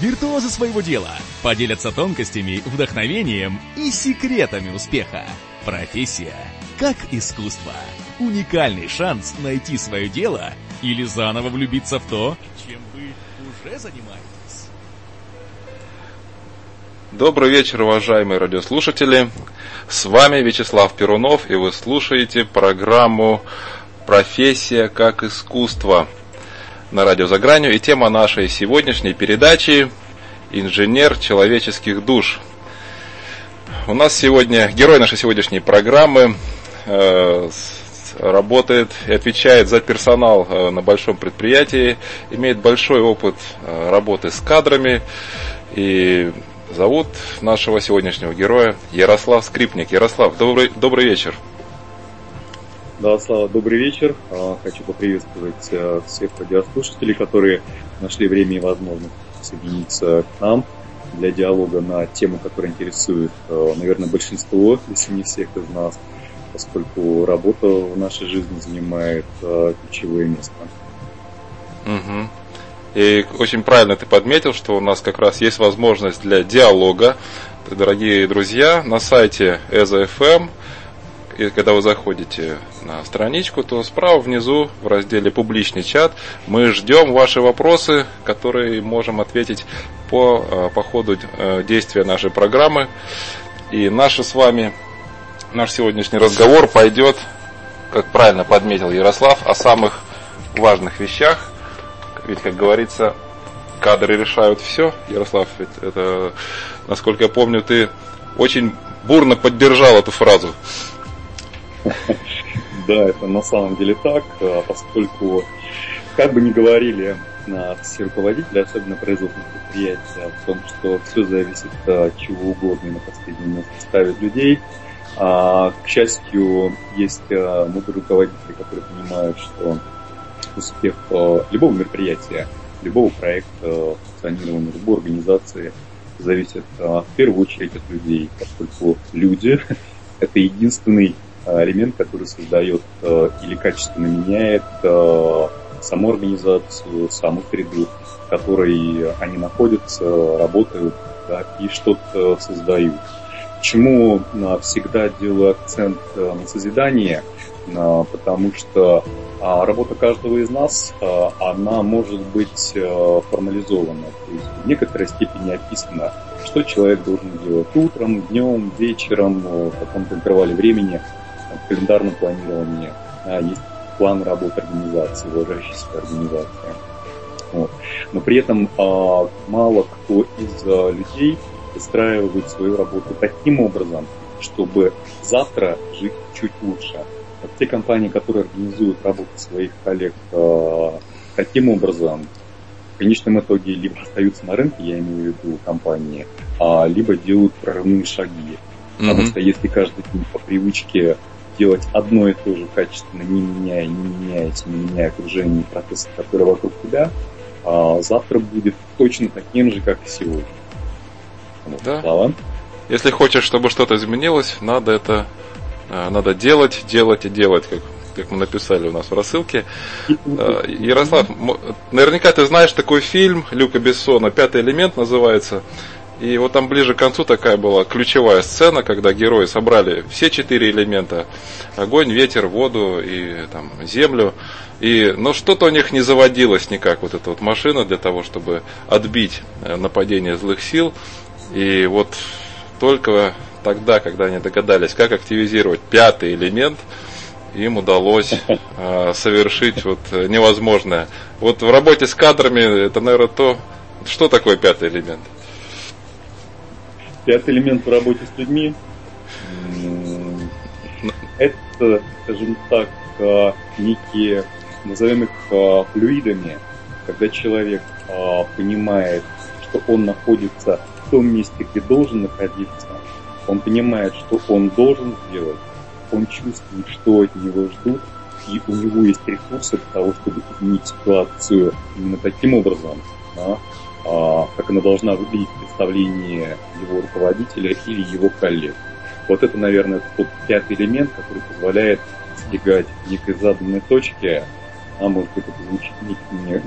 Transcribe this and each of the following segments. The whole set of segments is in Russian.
Виртуозы своего дела поделятся тонкостями, вдохновением и секретами успеха. Профессия как искусство. Уникальный шанс найти свое дело или заново влюбиться в то, чем вы уже занимаетесь. Добрый вечер, уважаемые радиослушатели. С вами Вячеслав Перунов, и вы слушаете программу «Профессия как искусство» на радио «За гранью». И тема нашей сегодняшней передачи – «Инженер человеческих душ». У нас сегодня, герой нашей сегодняшней программы, э, работает и отвечает за персонал э, на большом предприятии, имеет большой опыт э, работы с кадрами и зовут нашего сегодняшнего героя Ярослав Скрипник. Ярослав, добрый, добрый вечер. Да, Слава, добрый вечер. А, хочу поприветствовать а, всех радиослушателей, которые нашли время и возможность присоединиться к нам для диалога на тему, которая интересует, а, наверное, большинство, если не всех из нас, поскольку работа в нашей жизни занимает ключевое место. Угу. И очень правильно ты подметил, что у нас как раз есть возможность для диалога. Дорогие друзья, на сайте EZFM и когда вы заходите на страничку, то справа внизу в разделе «Публичный чат» мы ждем ваши вопросы, которые можем ответить по, э, по ходу э, действия нашей программы. И наш с вами, наш сегодняшний разговор пойдет, как правильно подметил Ярослав, о самых важных вещах. Ведь, как говорится, кадры решают все. Ярослав, ведь это, насколько я помню, ты очень бурно поддержал эту фразу. Да, это на самом деле так, а, поскольку, как бы ни говорили на все руководители, особенно производственных предприятий, о том, что все зависит от чего угодно и на последнее место ставят людей. А, к счастью, есть а, мудрые руководители, которые понимают, что успех любого мероприятия, любого проекта, функционирования любой организации зависит в первую очередь от людей, поскольку люди – это единственный элемент, который создает э, или качественно меняет э, саму организацию, саму среду, в которой они находятся, работают да, и что-то создают. Почему всегда делаю акцент на созидание? Потому что а, работа каждого из нас, она может быть формализована, то есть в некоторой степени описана, что человек должен делать утром, днем, вечером, в каком-то интервале времени – в календарном планировании, а, есть план работы организации, уважающейся организации. Вот. Но при этом а, мало кто из а, людей выстраивает свою работу таким образом, чтобы завтра жить чуть лучше. Вот те компании, которые организуют работу своих коллег а, таким образом, в конечном итоге либо остаются на рынке, я имею в виду компании, а, либо делают прорывные шаги. Потому mm-hmm. что если каждый день по привычке делать одно и то же качественно, не меняя, не меняясь, не меняя окружение и процессы, которые вокруг тебя, а завтра будет точно таким же, как и сегодня. Вот, да. Слава. Если хочешь, чтобы что-то изменилось, надо это а, надо делать, делать и делать, как, как мы написали у нас в рассылке. А, Ярослав, наверняка ты знаешь такой фильм Люка Бессона «Пятый элемент» называется. И вот там ближе к концу такая была ключевая сцена, когда герои собрали все четыре элемента. Огонь, ветер, воду и там, землю. И, ну, что-то у них не заводилось никак, вот эта вот машина для того, чтобы отбить э, нападение злых сил. И вот только тогда, когда они догадались, как активизировать пятый элемент, им удалось э, совершить вот невозможное. Вот в работе с кадрами это, наверное, то, что такое пятый элемент. Пятый элемент в работе с людьми. Это, скажем так, а, некие, назовем их а, флюидами, когда человек а, понимает, что он находится в том месте, где должен находиться, он понимает, что он должен сделать, он чувствует, что от него ждут, и у него есть ресурсы для того, чтобы изменить ситуацию именно таким образом, да, как она должна выглядеть в представлении его руководителя или его коллег. Вот это, наверное, тот пятый элемент, который позволяет достигать некой заданной точки, а может быть это звучит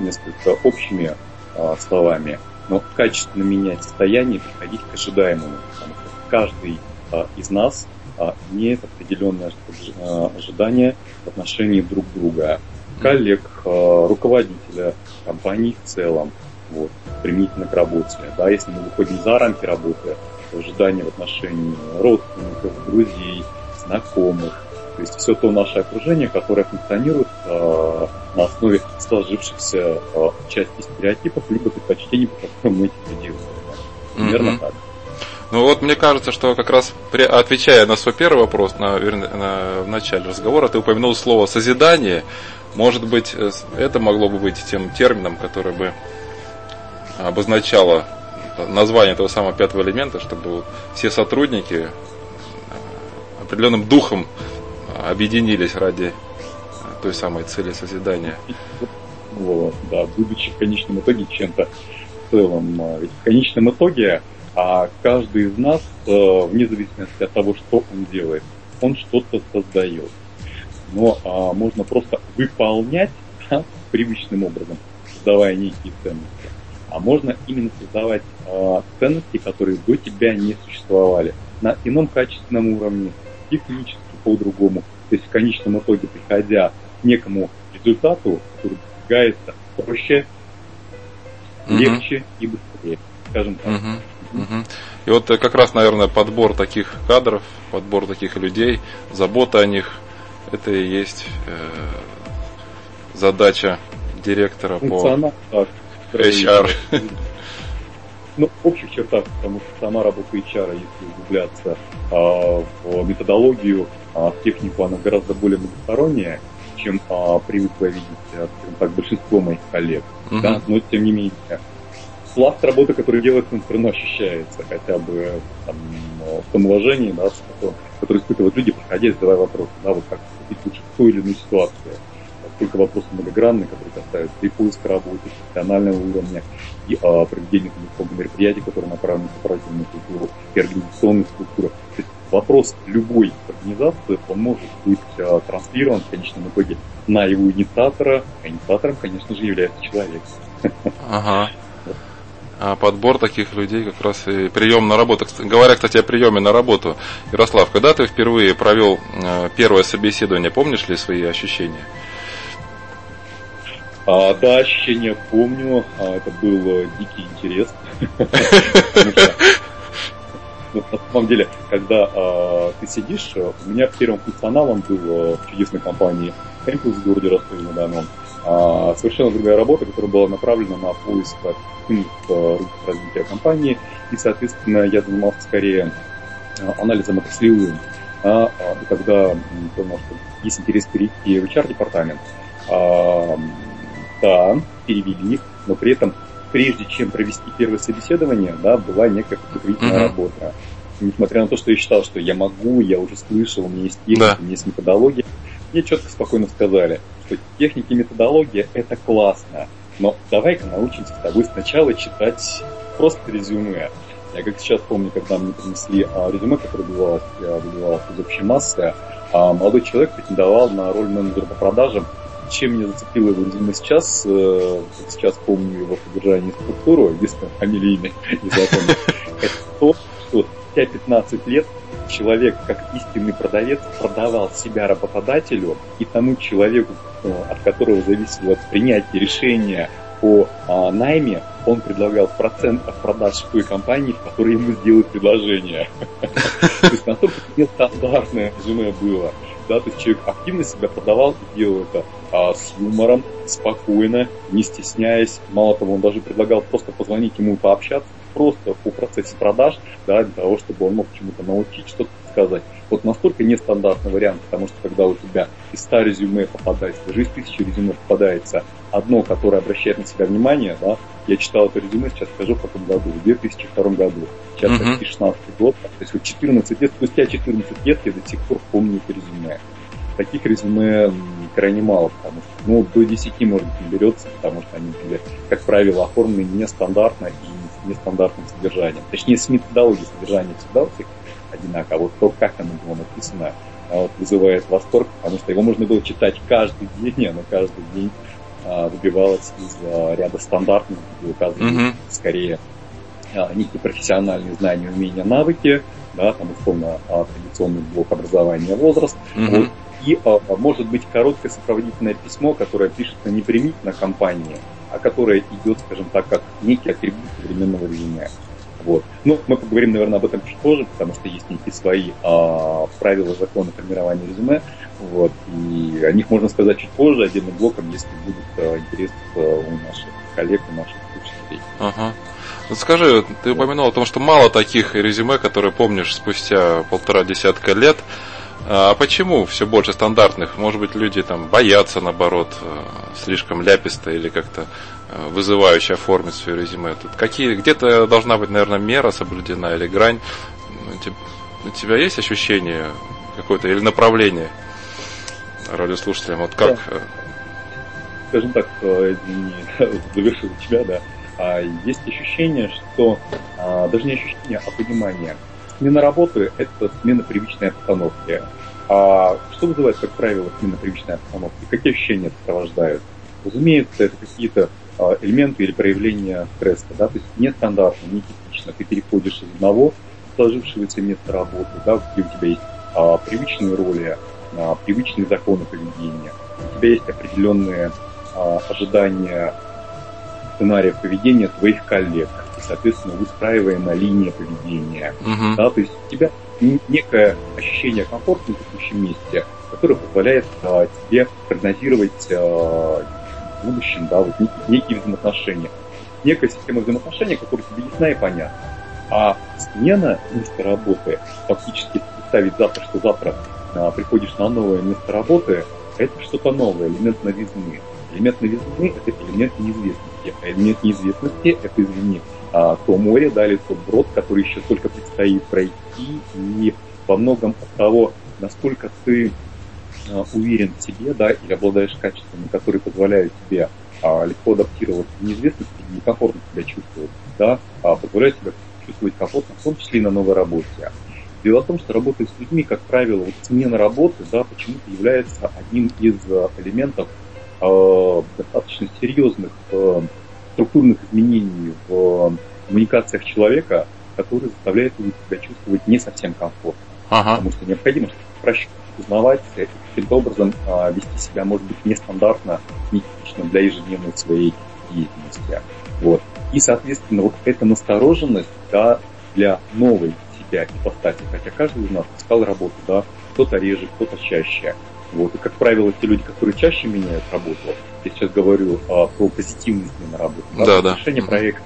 несколько общими а, словами, но качественно менять состояние, приходить к ожидаемому. Потому что каждый а, из нас а, имеет определенное а, ожидание в отношении друг друга, коллег, а, руководителя, компании в целом, вот, применительно к работе. Да, если мы выходим за рамки работы, то ожидания в отношении родственников, друзей, знакомых, то есть все то наше окружение, которое функционирует э, на основе сложившихся э, части стереотипов, либо предпочтений, по которым мы эти люди Примерно mm-hmm. так. Ну вот мне кажется, что как раз при, отвечая на свой первый вопрос на, на, в начале разговора, ты упомянул слово созидание. Может быть, э, это могло бы быть тем термином, который бы обозначало название этого самого пятого элемента, чтобы все сотрудники э, определенным духом объединились ради э, той самой цели созидания. Вот, да, будучи в конечном итоге чем-то. А ведь в конечном итоге а каждый из нас, э, вне зависимости от того, что он делает, он что-то создает. Но а, можно просто выполнять да, привычным образом, создавая некие ценности. А можно именно создавать а, ценности, которые до тебя не существовали, на ином качественном уровне, технически, по-другому. То есть в конечном итоге, приходя к некому результату, который достигается проще, uh-huh. легче и быстрее, скажем так. Uh-huh. Uh-huh. И вот э, как раз, наверное, подбор таких кадров, подбор таких людей, забота о них, это и есть э, задача директора по так, HR. Ну, в общих чертах, потому что сама работа HR, если углубляться а, в методологию, а, в технику, она гораздо более многосторонняя, чем а, привыкла видеть, а, скажем так, большинство моих коллег. Uh-huh. Да? Но тем не менее, пласт работы, который делается, все равно ощущается, хотя бы там, в том уважении, да, который испытывают люди, проходя, задавая вопросы, да, вот как поступить лучше в ту или иную ситуацию только вопросы многогранные, которые касаются и поиска работы, профессионального уровня, и а, проведения много мероприятий, которые направлены на корпоративную культуру, и организационную структуру. То есть вопрос любой организации, он может быть а, транслирован в конечном итоге на его инициатора, а инициатором, конечно же, является человек. Ага. А подбор таких людей как раз и прием на работу. Говоря, кстати, о приеме на работу, Ярослав, когда ты впервые провел э, первое собеседование, помнишь ли свои ощущения? А, да, ощущения помню. А, это был э, дикий интерес. Ну, на самом деле, когда а, ты сидишь, э, у меня первым функционалом был э, в чудесной компании Campus в городе Ростове-на-Дону. А, совершенно другая работа, которая была направлена на поиск развития компании. И, соответственно, я занимался скорее анализом отраслевым. А, когда понял, что есть интерес перейти в HR-департамент, да, перевели их, но при этом, прежде чем провести первое собеседование, да, была некая подготовительная uh-huh. работа. Несмотря на то, что я считал, что я могу, я уже слышал, у меня есть техника, да. у меня есть методология, мне четко, спокойно сказали, что техники и методология – это классно, но давай-ка научимся с тобой сначала читать просто резюме. Я как сейчас помню, когда мне принесли а, резюме, которое добивалось, добивалось из общей массы, а молодой человек претендовал на роль менеджера по продажам чем меня зацепило его резюме сейчас, э, сейчас помню его содержание структуру, единственное, фамилия, имя не запомнил, это то, что спустя 15 лет человек, как истинный продавец, продавал себя работодателю и тому человеку, э, от которого зависело принятие решения по а, найме, он предлагал процент от продаж той компании, в которой ему сделают предложение. То есть настолько нестандартное резюме было да, то есть человек активно себя продавал и делал это а, с юмором, спокойно, не стесняясь. Мало того, он даже предлагал просто позвонить ему и пообщаться, просто по процессе продаж, да, для того, чтобы он мог чему-то научить, что-то сказать. Вот настолько нестандартный вариант, потому что когда у тебя из 100 резюме попадается, даже из 1000 резюме попадается одно, которое обращает на себя внимание, да, я читал это резюме, сейчас скажу в каком году, в 2002 году, сейчас uh-huh. 2016 год, то есть вот 14 лет, спустя 14 лет я до сих пор помню это резюме. Таких резюме крайне мало, потому что, ну, до 10, может быть, не берется, потому что они как правило, оформлены нестандартно и нестандартным содержанием. Точнее, с методологией содержания всегда у всех одинаково. А вот то, как оно было написано, а вот, вызывает восторг, потому что его можно было читать каждый день, а на каждый день а, выбивалась из а, ряда стандартных, где указывали mm-hmm. скорее а, некие профессиональные знания, умения, навыки, да, там условно а, традиционный блок образования, возраст. Mm-hmm. Вот, и а, может быть короткое сопроводительное письмо, которое пишется не примитивно компании, а которое идет, скажем так, как некий атрибут современного резюме. Вот. Ну, мы поговорим, наверное, об этом чуть позже, потому что есть некие свои а, правила закона формирования резюме. Вот, и о них можно сказать чуть позже, отдельным блоком, если будет а, интерес а, у наших коллег, у наших слушателей. Ага. Ну, скажи, ты упомянул о том, что мало таких резюме, которые помнишь спустя полтора десятка лет. А почему все больше стандартных? Может быть, люди там боятся, наоборот, э, слишком ляписто или как-то вызывающе оформить свое резюме. Тут какие, где-то должна быть, наверное, мера соблюдена или грань. У тебя есть ощущение какое-то или направление радиослушателям? Вот как? Да. Скажем так, завершил тебя, да. А есть ощущение, что а, даже не ощущение, а понимание. Смена работы – это смена привычной обстановки. А что вызывает, как правило, смена привычной обстановки? Какие ощущения сопровождают? Разумеется, это какие-то элементы или проявления стресса, да, то есть нестандартно, нетипично. Ты переходишь из одного сложившегося места работы, да, где у тебя есть а, привычные роли, а, привычные законы поведения, у тебя есть определенные а, ожидания сценария поведения твоих коллег, и, соответственно, выстраиваемая линия поведения. Uh-huh. Да, то есть у тебя некое ощущение комфорта на текущем месте, которое позволяет а, тебе прогнозировать а, будущем да, вот, некие взаимоотношения. Некая система взаимоотношений, которая тебе ясна и понятна. А смена места работы, фактически представить завтра, что завтра а, приходишь на новое место работы, это что-то новое, элемент новизны. Элемент новизны – это элемент неизвестности. А элемент неизвестности – это, извини, а, то море, да, или тот брод, который еще только предстоит пройти. И во многом от того, насколько ты уверен в себе, да, или обладаешь качествами, которые позволяют тебе а, легко адаптироваться в неизвестности и комфортно себя чувствовать, да, а, позволяют себя чувствовать комфортно, в том числе и на новой работе. Дело в том, что работая с людьми, как правило, вот смена работы, да, почему-то является одним из элементов э, достаточно серьезных э, структурных изменений в коммуникациях человека, которые заставляют себя чувствовать не совсем комфортно. Ага. Потому что необходимо проще узнавать и каким-то образом э, вести себя, может быть, нестандартно, нетипично для ежедневной своей деятельности. Вот. И, соответственно, вот эта настороженность да, для новой себя ипостаси, хотя каждый из нас искал работу, да, кто-то реже, кто-то чаще. Вот. И, как правило, те люди, которые чаще меняют работу, я сейчас говорю а, про позитивные смены работы, да, да, решение да. проекта,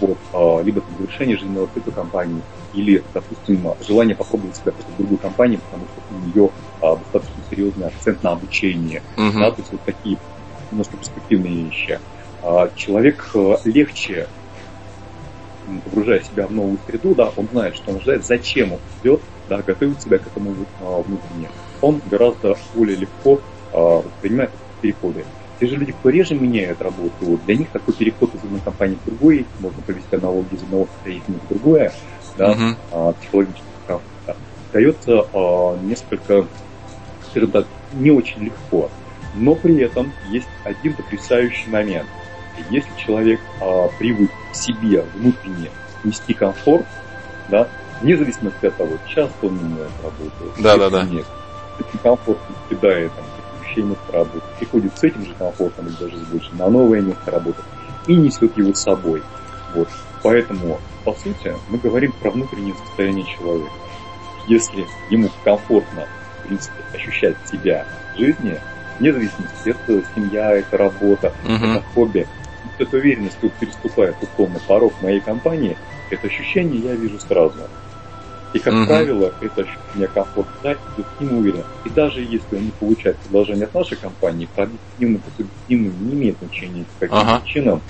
вот, а, либо там, завершение жизненного цикла компании, или, допустим, желание попробовать себя в другой компании, потому что у нее а, достаточно серьезный акцент на обучение. Uh-huh. Да, то есть вот такие немножко перспективные вещи. А, человек а, легче погружая себя в новую среду, да, он знает, что он ждет, зачем он идет, да, готовит себя к этому а, внутренне он гораздо более легко э, принимает переходы. Те же люди, кто реже меняют работу, для них такой переход из одной компании в другой, можно провести аналогию из одного состояния в другое, да, uh-huh. психологически да, дается э, несколько, скажем так, не очень легко. Но при этом есть один потрясающий момент. Если человек э, привык к себе внутренне нести комфорт, да, вне зависимости от того, часто он меняет работу, да, да, да. нет, комфортно кидает там, текущее место работы, приходит с этим же комфортом или даже с большим на новое место работы и несет его с собой. Вот. Поэтому, по сути, мы говорим про внутреннее состояние человека. Если ему комфортно, в принципе, ощущать себя в жизни, вне зависимости, это семья, это работа, uh-huh. это хобби, эта уверенность, что переступает условно порог моей компании, это ощущение я вижу сразу. И, как угу. правило, это ощущение комфорта да, идет к нему уверенно. И даже если он не получает предложение от нашей компании, по объективным, по субъективным не имеет значения по каким ага. причинам,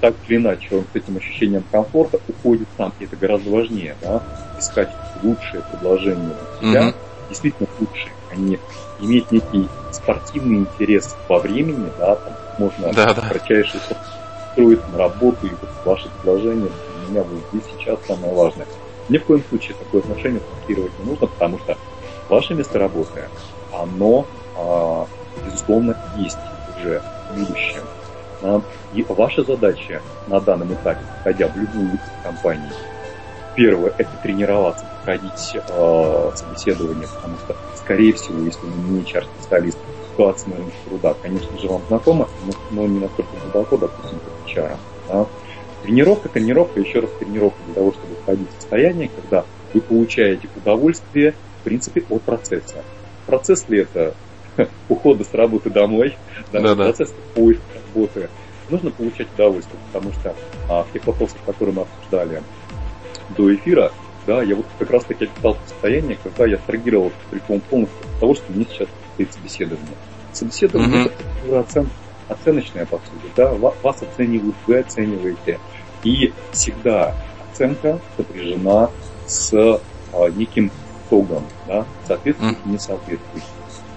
так или иначе он с этим ощущением комфорта уходит сам. И это гораздо важнее, да, искать лучшее предложение для себя, угу. действительно лучшее, а не иметь некий спортивный интерес по времени, да, там можно да, да. кратчайший строить на работу, и вот ваше предложение для меня вот здесь сейчас самое важное. Ни в коем случае такое отношение фиксировать не нужно, потому что ваше место работы, оно, а, безусловно, есть уже в будущем. И ваша задача на данном этапе, входя в любую компанию, первое – это тренироваться, проходить э, собеседование, потому что, скорее всего, если вы не HR-специалист, ситуация на рынке труда, конечно же, вам знакома, но, но не настолько глубоко, допустим, как HR. Тренировка, тренировка, еще раз тренировка для того, чтобы входить в состояние, когда вы получаете удовольствие, в принципе, от процесса. Процесс ли это ухода с работы домой, да, да, процесс поиска работы, нужно получать удовольствие, потому что а, в тех вопросах, которые мы обсуждали до эфира, да, я вот как раз таки описал состояние, когда я абстрагировал целиком полностью от того, что мне сейчас предстоит собеседование. Собеседование mm-hmm. это оцен, оценочное, по сути, да, вас оценивают, вы оцениваете, и всегда оценка сопряжена с а, неким итогом, да, соответствует, mm-hmm. не соответствует.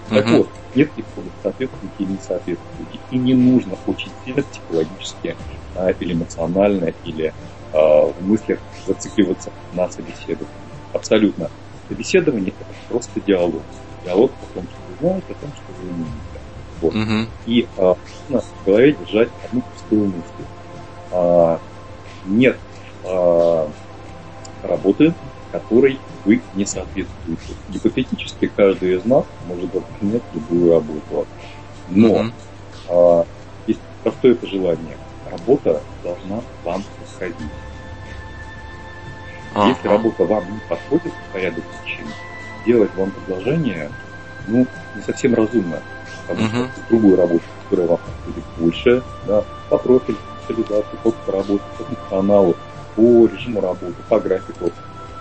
Так вот, нет итогов, соответствует или не соответствует. И не нужно очень сильно психологически а, или эмоционально, или а, в мыслях зацикливаться на собеседовании. Абсолютно. Собеседование это просто диалог. Диалог о том, что вы знаете, о том, что вы умеете. Вот. Uh-huh. И а, нужно в голове держать одну простую мысль. А, нет а, работы, которой вы не соответствуете. Гипотетически каждый из нас может принять любую работу. Но а, есть простое пожелание. Работа должна вам подходить. Uh-huh. Если работа вам не подходит по ряду причин, делать вам предложение, ну, не совсем разумно. Потому uh-huh. что другую работу, которая вам подходит больше, да, по профилю, специализации, по работе, по функционалу, по режиму работы, по графику,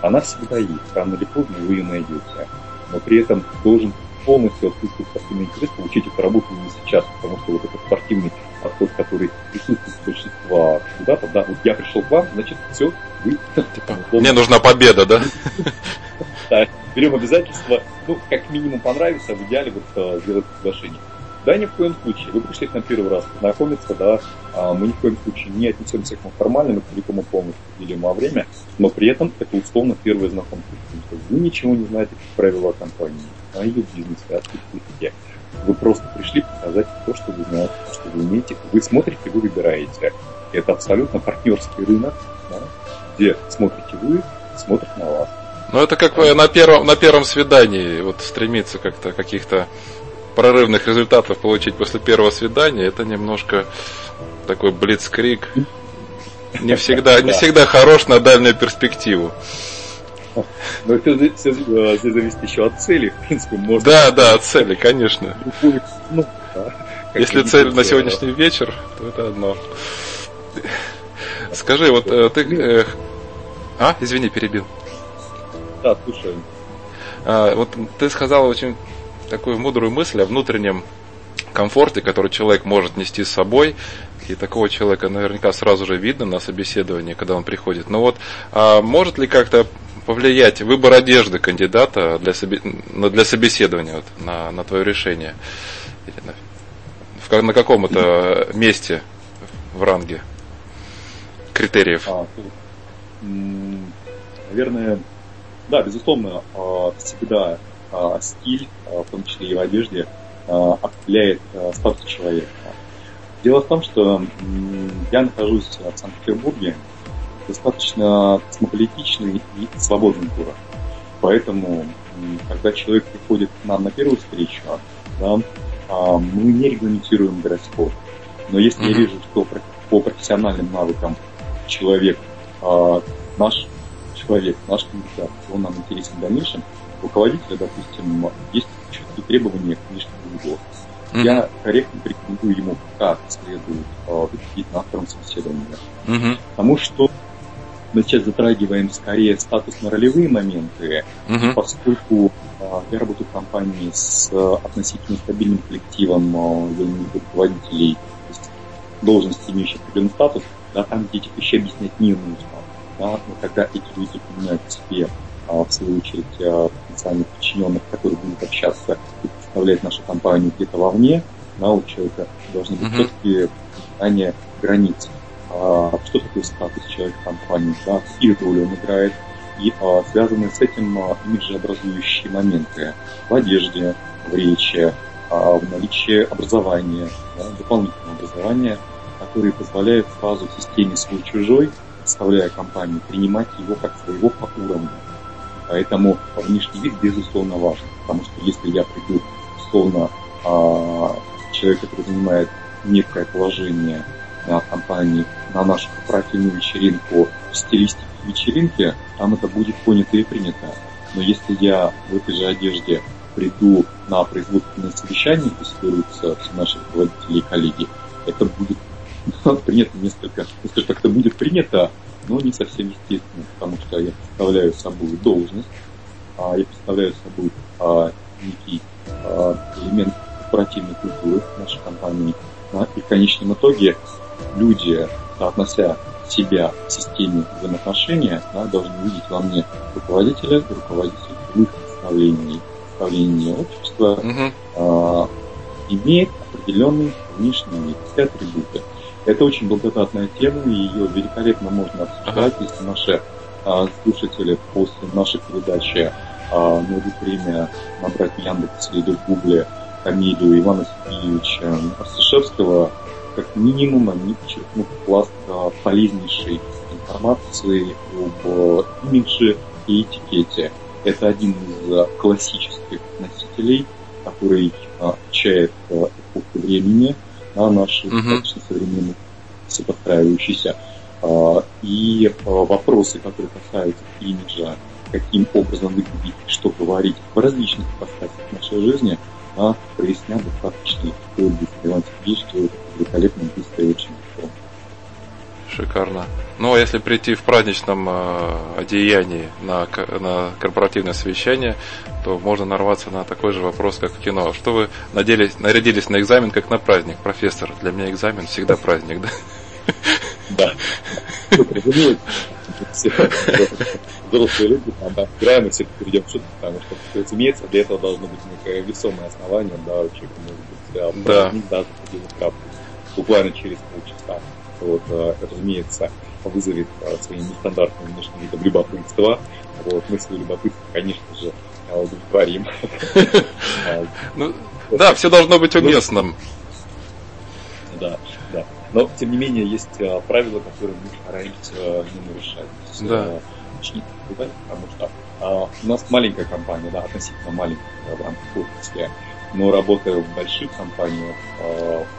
она всегда есть. Рано или поздно вы ее найдете. Но при этом должен полностью отсутствовать спортивный интерес получить эту работу не сейчас, потому что вот этот спортивный подход, который присутствует у большинства кандидатов, да, вот я пришел к вам, значит, все, вы... Типа, мне нужна победа, да? Да, берем обязательства, ну, как минимум понравится, а в идеале вот э, сделать приглашение. Да, ни в коем случае. Вы пришли к нам первый раз познакомиться, да, а мы ни в коем случае не отнесемся к вам формально, мы целиком и полностью уделим вам время, но при этом это условно первое знакомство. Потому что вы ничего не знаете, как правила компании, о ее бизнесе, о специфике. Вы просто пришли показать то, что вы знаете, то, что вы умеете. Вы смотрите, вы выбираете. Это абсолютно партнерский рынок, да, где смотрите вы, смотрят на вас. Ну, это как на первом, на первом свидании, вот стремиться как-то каких-то прорывных результатов получить после первого свидания, это немножко такой блицкрик. Не всегда, не всегда хорош на дальнюю перспективу. Но это все, все зависит еще от цели, в принципе. Можно да, да, от цели, конечно. Ну, да, Если цель на сегодняшний вечер, то это одно. Скажи, вот э, ты... Э, а, извини, перебил. Да, слушаю. А, вот ты сказал очень такую мудрую мысль о внутреннем комфорте, который человек может нести с собой. И такого человека наверняка сразу же видно на собеседовании, когда он приходит. Но вот а может ли как-то повлиять выбор одежды кандидата для, собе... для собеседования вот, на, на твое решение? Или на, в, на каком-то месте в ранге критериев? А, наверное, да, безусловно, а, всегда стиль, а, в том числе и в одежде, а, определяет статус человека. Дело в том, что я нахожусь в Санкт-Петербурге, достаточно космополитичный и свободный город. Поэтому, когда человек приходит к нам на первую встречу, да, мы не регламентируем дресс-код. Но если mm-hmm. я вижу, что по профессиональным навыкам человек, наш человек, наш кандидат, он нам интересен в дальнейшем, руководителя, допустим, есть четкие требования к внешнему виду. Mm-hmm. Я корректно порекомендую ему, как следует э, выглядеть на втором собеседовании. Mm-hmm. Потому что мы сейчас затрагиваем скорее статусно-ролевые моменты, mm-hmm. поскольку э, я работаю в компании с э, относительно стабильным коллективом я руководителей, то есть должности, имеющих определенный статус, да, там, где этих вещей объяснять не нужно. Да, но когда эти люди в себе а, в свою очередь, а, потенциальных подчиненных, которые будут общаться и представлять нашу компанию где-то вовне, да, у человека должны быть uh-huh. четкие знания границ. А, что такое статус человека компании, да, какие роли он играет, и а, связанные с этим а, имиджеобразующие моменты в одежде, в речи, а, в наличии образования, да, дополнительного образования, которые позволяют сразу в системе свой-чужой, представляя компанию, принимать его как своего по уровню. Поэтому внешний вид безусловно важен, потому что если я приду, условно, а, человек, который занимает некое положение в компании на нашу корпоративную вечеринку в стилистике вечеринки, там это будет понято и принято. Но если я в этой же одежде приду на производственное совещание, где соберутся все наши руководители и коллеги, это будет принято несколько, ну, скажем так, это будет принято, но не совсем естественно, потому что я представляю собой должность, а я представляю собой а, некий а, элемент корпоративной культуры нашей компании. Да, и в конечном итоге люди, относя себя к системе взаимоотношения, да, должны видеть во мне руководителя руководителя в их представлении, представлении общества, угу. а, имеет вид и атрибуты. Это очень благодатная тема, и ее великолепно можно обсуждать, если наши а, слушатели после нашей передачи а, найдут время набрать в Яндексе или в Гугле фамилию Ивана Сергеевича Артышевского, как минимум они подчеркнут пласт а, полезнейшей информации об имидже и этикете. Это один из а, классических носителей, который а, отвечает эпоху времени, на наши достаточно современные сопоставляющиеся. И вопросы, которые касаются имиджа, каким образом выглядеть, что говорить в различных ипостасях нашей жизни, а прояснят достаточно Иван Сергеевич, что это великолепно, и очень легко. Шикарно. Ну, а если прийти в праздничном э, одеянии на, на корпоративное совещание, то можно нарваться на такой же вопрос, как в кино. Что вы наделись, нарядились на экзамен, как на праздник? Профессор, для меня экзамен всегда праздник, да? Да. Взрослые люди, там, играем, и все перейдем в шутку, потому что, разумеется, для этого должно быть некое весомое основание, да, вообще, может быть, да. даже буквально через полчаса вот, э, разумеется, вызовет э, своим нестандартным внешним видом любопытство. Вот, мы свое любопытство, конечно же, удовлетворим. Ну, да, все должно быть уместным. Да, да. Но, тем не менее, есть э, правила, которые мы стараемся не нарушать. Да. Потому что а, у нас маленькая компания, да, относительно маленькая в рамках отрасли, но работая в больших компаниях,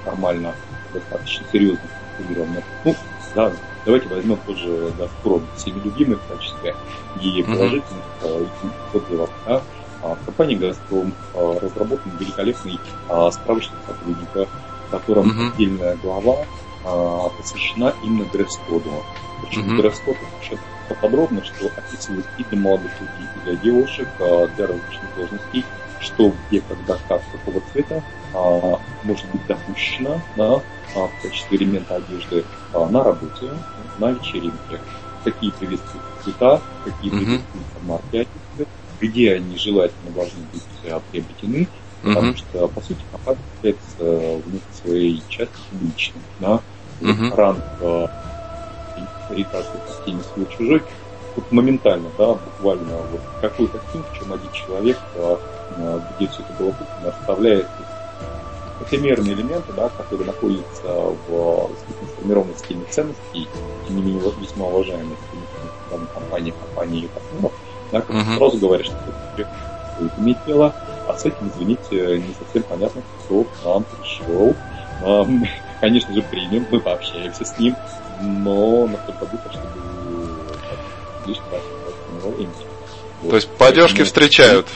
формально достаточно структурировано. Ну, да, давайте возьмем тоже Газпром, всеми любимый в качестве и положительных mm-hmm. отзывов. Да? А в компании Газпром а, разработан великолепный а, справочник сотрудника, в котором mm-hmm. отдельная глава посвящена именно дресс-коду. Причем mm-hmm. дресс-код подробно, что описывает и для молодых людей, и для девушек, для различных должностей, что, где, когда, как, какого цвета а, может быть допущено да, а, в качестве элемента одежды а, на работе, на вечеринке. Какие приветствуют цвета, какие mm-hmm. приветствуются марки одежды, где они желательно должны быть а, приобретены, потому что, по сути, компания является в некой своей части публичным. Да? Mm-hmm. Ранг ориентации по системе свой-чужой вот моментально, да, буквально вот какой в чем один человек, где все это было куплено, оставляет эфемерные элементы, да, которые находятся в схеме ценностей, тем не менее весьма уважаемой данной компании, компании ее партнеров, да, как uh-huh. сразу говоришь, что будет иметь дело, а с этим, извините, не совсем понятно, кто к нам пришел. А, мы, конечно же, примем, мы пообщаемся с ним, но настолько быстро, чтобы не него имидж. Вот. То есть по одежке встречают?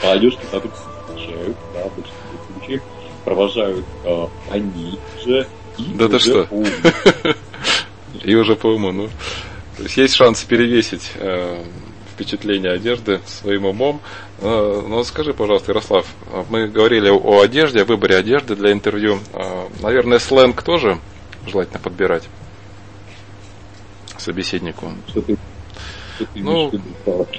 Соответственно, встречают, да, обычно случаев провожают э, они же и да ты что? И уже по уму, ну. То есть есть шанс перевесить э, впечатление одежды своим умом. Э, но скажи, пожалуйста, Ярослав, мы говорили о одежде, о выборе одежды для интервью. Э, наверное, сленг тоже желательно подбирать собеседнику. Что ты ну,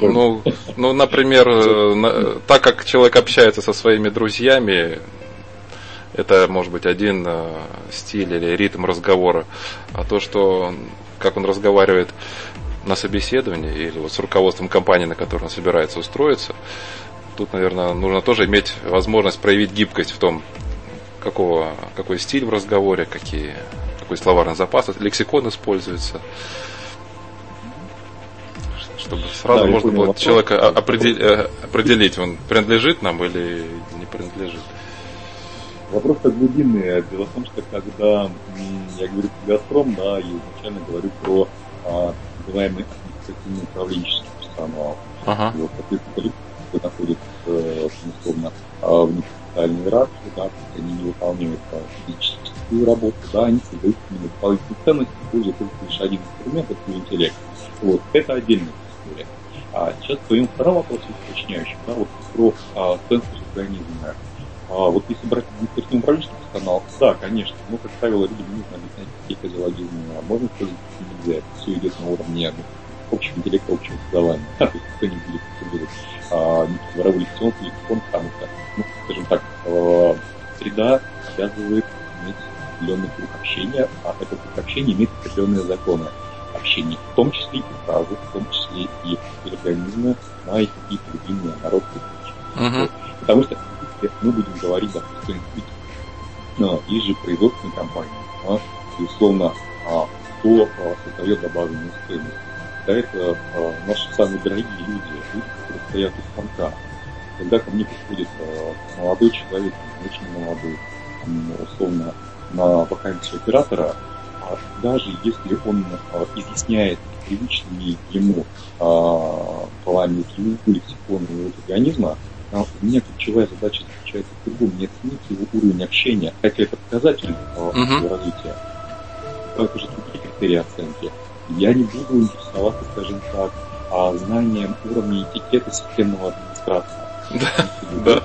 ну, ну, например, э, так как человек общается со своими друзьями, это может быть один э, стиль или ритм разговора, а то, что как он разговаривает на собеседовании или вот с руководством компании, на которой он собирается устроиться, тут, наверное, нужно тоже иметь возможность проявить гибкость в том, какого, какой стиль в разговоре, какие, какой словарный запас, лексикон используется. Чтобы сразу да, можно было человека определить, э, определить, он принадлежит нам или не принадлежит. Вопрос так глубинный. Дело в том, что когда я говорю про Газпром, да, я изначально говорю про а, называемый административный управленческий персонал. Ага. Вот, соответственно, люди находятся, э, условно, а, в неофициальной иерархии, да, они не выполняют а, физическую работу, да, они создают именно дополнительные ценности, используют только лишь один инструмент, это интеллект. Вот, это отдельная история. А сейчас к твоему второму вопросу уточняющему, да, вот про а, ценность организма. А вот если брать административный управленческий канал, да, конечно, но, как правило, людям не нужно объяснять, какие физиологизмы а можно использовать, нельзя. Это все идет на уровне общего интеллекта, общего образования. Да, то есть никто не будет использовать а, никакого революционного телефон, потому что, ну, скажем так, э, среда обязывает иметь определенный круг общения, а этот круг общения имеет определенные законы общения, в том числе и фразы, в том числе и организмы, на и какие-то любимые народы. Uh-huh. Потому что мы будем говорить, допустим, есть же производственные компании, да, безусловно, а, кто а, создает добавленную стоимость. Да, это а, наши самые дорогие люди, люди, которые стоят у станка. Когда ко мне приходит а, молодой человек, очень молодой, условно, на вакансию оператора, а даже если он а, изъясняет привычными ему а, плане лексикона его организма, а у меня ключевая задача заключается в другом. Не оценить его уровень общения, хотя это показатель uh-huh. развития. Это же другие критерии оценки. Я не буду интересоваться, скажем так, а знанием уровня этикета системного администратора. Да.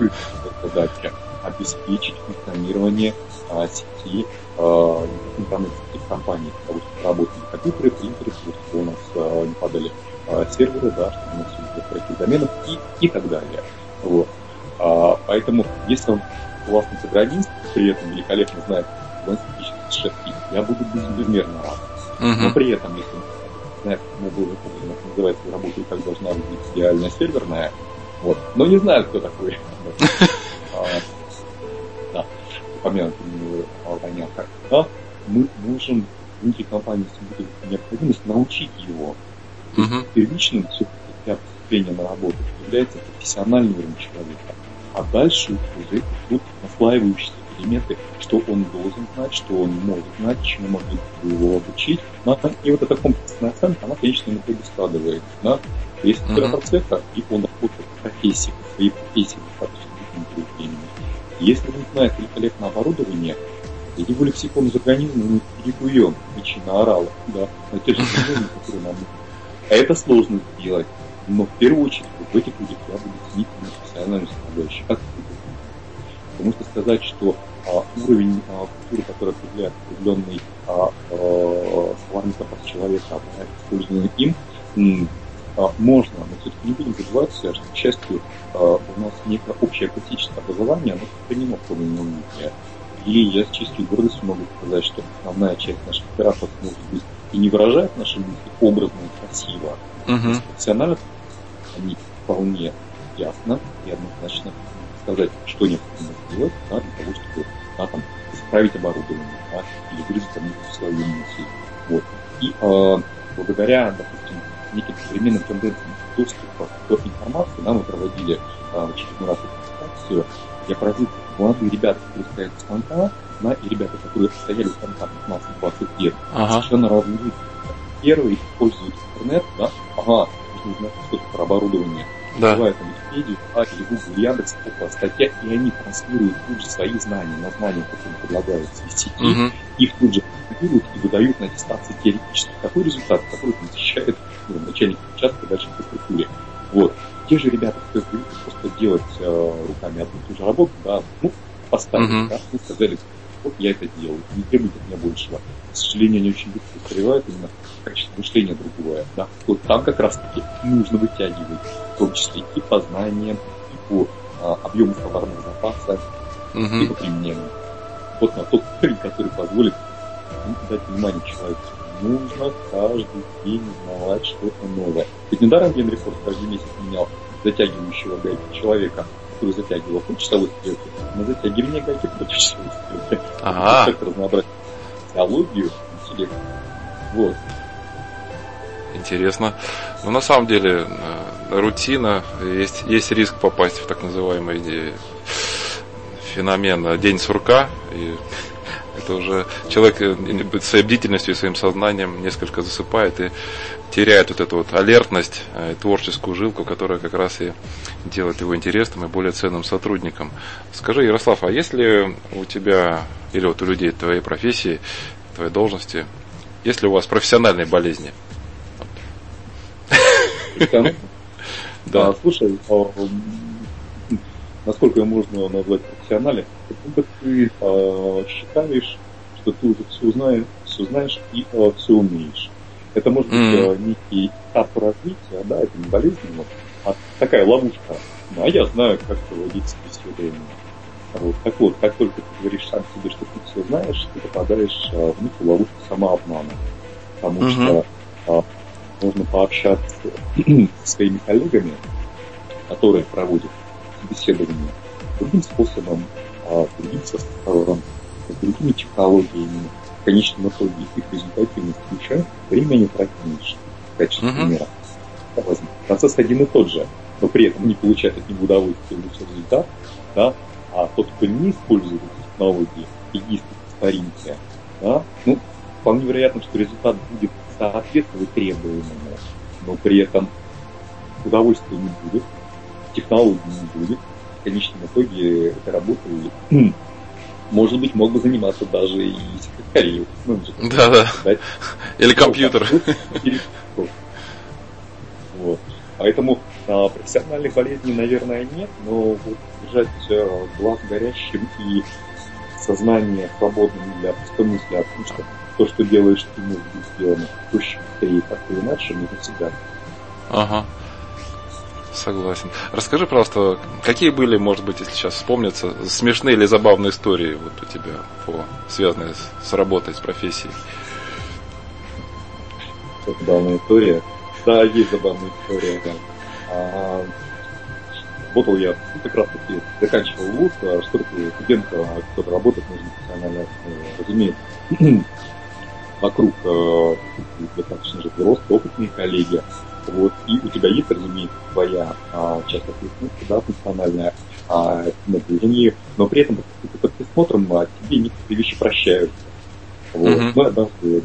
Задача обеспечить функционирование а, сети а, интернет-сетевых компаний, потому что работают компьютеры, принтеры, что у нас а, не падали а, серверы, да, чтобы у нас пройти доменов и, и так далее. Вот. А, поэтому, если он классный программист, при этом великолепно знает логистические шаги, я буду безмерно рад. Uh-huh. Но при этом, если знает, ну, было, как называется, работа и как должна быть идеальная серверная, вот, но не знаю, кто такой. А, да, упомянутый понятно. Да, мы можем внутри компании, если будет необходимость, научить его. Первичным все-таки поступления на работу является профессиональный уровень человека. А дальше уже идут наслаивающиеся элементы, что он должен знать, что он может знать, чему могли бы его обучить. Но, и вот эта комплексная оценка, она, конечно, на итоге складывается. Да? Uh-huh. оператор цеха, и он работает в профессии, в своей профессии достаточно времени, если он знает великолепное оборудование, его лексикон из организма мы перекуем, причина орала, да, на те же которые нам А это сложно сделать. Но в первую очередь в этих людях я буду ценить на составляющую. Как Потому что сказать, что а, уровень а, культуры, который определяет определенный а, а, словарный запас человека, а использованный им, а, можно, но все-таки не будем забываться, что, к счастью, а, у нас некое общее классическое образование, оно сохранено в том или ином виде. И я с чистой гордостью могу сказать, что основная часть наших операторов может быть и не выражает наши мысли образно и красиво, uh-huh. профессионально они вполне ясно и однозначно сказать, что необходимо сделать да, для того, чтобы да, там, исправить оборудование да, или выразить там, свою мысль. Вот. И э, благодаря, допустим, неким современным тенденциям доступа к информации, да, мы проводили э, в очередной раз презентацию, я поразил молодые ребята, которые стоят у станка, да, и ребята, которые стояли у станка 15-20 лет, ага. совершенно разные люди. Первый используют интернет, да, ага, нужно знать что-то про оборудование, да. Называют там Википедию, а, или Google, Яндекс, около статья, и они транслируют тут же свои знания на знания, которые предлагают сети, угу. их тут же транслируют и выдают на аттестации теоретически такой результат, который защищает ну, начальник участка дальше по структуре. Вот. Те же ребята, которые привыкли просто делать э, руками одну и ту же работу, да, ну, поставили, угу. да, ну, сказали, вот я это делаю, не требуйте от меня большего. К сожалению, они очень быстро устаревают именно качество мышления другое. Да? Вот там как раз-таки нужно вытягивать, в том числе и по знаниям, и по а, объему словарного запаса, угу. и по применению. Вот на тот уровень, который позволит дать внимание человеку. Нужно каждый день узнавать что-то новое. Ведь недаром Генри Форд каждый месяц менял затягивающего гайки человека. который затягивал по часовой стрелке, на затягивание гайки против часовой стрелки. Ага. Как разнообразить теологию, интеллект. Вот. Интересно. Но на самом деле э, рутина, есть, есть риск попасть в так называемый феномен день сурка. И это уже человек э, своей бдительностью и своим сознанием несколько засыпает и теряет вот эту вот алертность, э, творческую жилку, которая как раз и делает его интересным и более ценным сотрудником. Скажи, Ярослав, а есть ли у тебя или вот у людей твоей профессии, твоей должности, есть ли у вас профессиональные болезни? Да. Слушай, а, насколько можно назвать профессионале, как ты э, считаешь, что ты уже все знаешь, все знаешь и э, все умеешь. Это может быть mm. некий этап развития, да, это не болезненно, а такая ловушка. Ну, а я знаю, как проводить собеседование. Вот. Так вот, как только ты говоришь сам себе, что ты все знаешь, ты попадаешь а, в некую ловушку самообмана. Потому mm-hmm. что а, можно пообщаться со своими коллегами, которые проводят собеседование другим способом, а, другим составом, с другими технологиями. В конечном итоге их результативность не тратить меньше. В качестве uh-huh. примера. Процесс один и тот же, но при этом не получает от него удовольствие лучший результат, да, а тот, кто не использует эти технологии и действует по старинке, да, ну, вполне вероятно, что результат будет соответствовать требуемому, но при этом удовольствия не будет, технологий не будет, конечном итоге этой работой, может быть, мог бы заниматься даже и секретарем. Да, да. Или компьютер. Вот. Поэтому а, профессиональных болезней, наверное, нет, но вот держать а, глаз горящим и сознание свободным для мысли о том, что то, что делаешь ты, может быть сделано проще, быстрее, как-то иначе, не всегда. Ага. Согласен. Расскажи, пожалуйста, какие были, может быть, если сейчас вспомнятся, смешные или забавные истории вот у тебя, по, связанные с, с работой, с профессией? Забавная история. Да, есть забавная история, да. А, работал я, ну, как раз таки заканчивал вуз, а что такое студент, а кто-то работает, нужно профессионально, разумеется, вокруг э, достаточно же взрослые, опытные коллеги, вот, и у тебя есть, разумеется, твоя а, часть ответственности, да, функциональная, а, напряжение, но при этом под присмотром а, тебе некоторые вещи прощаются. Вот. Uh-huh. Ну, однажды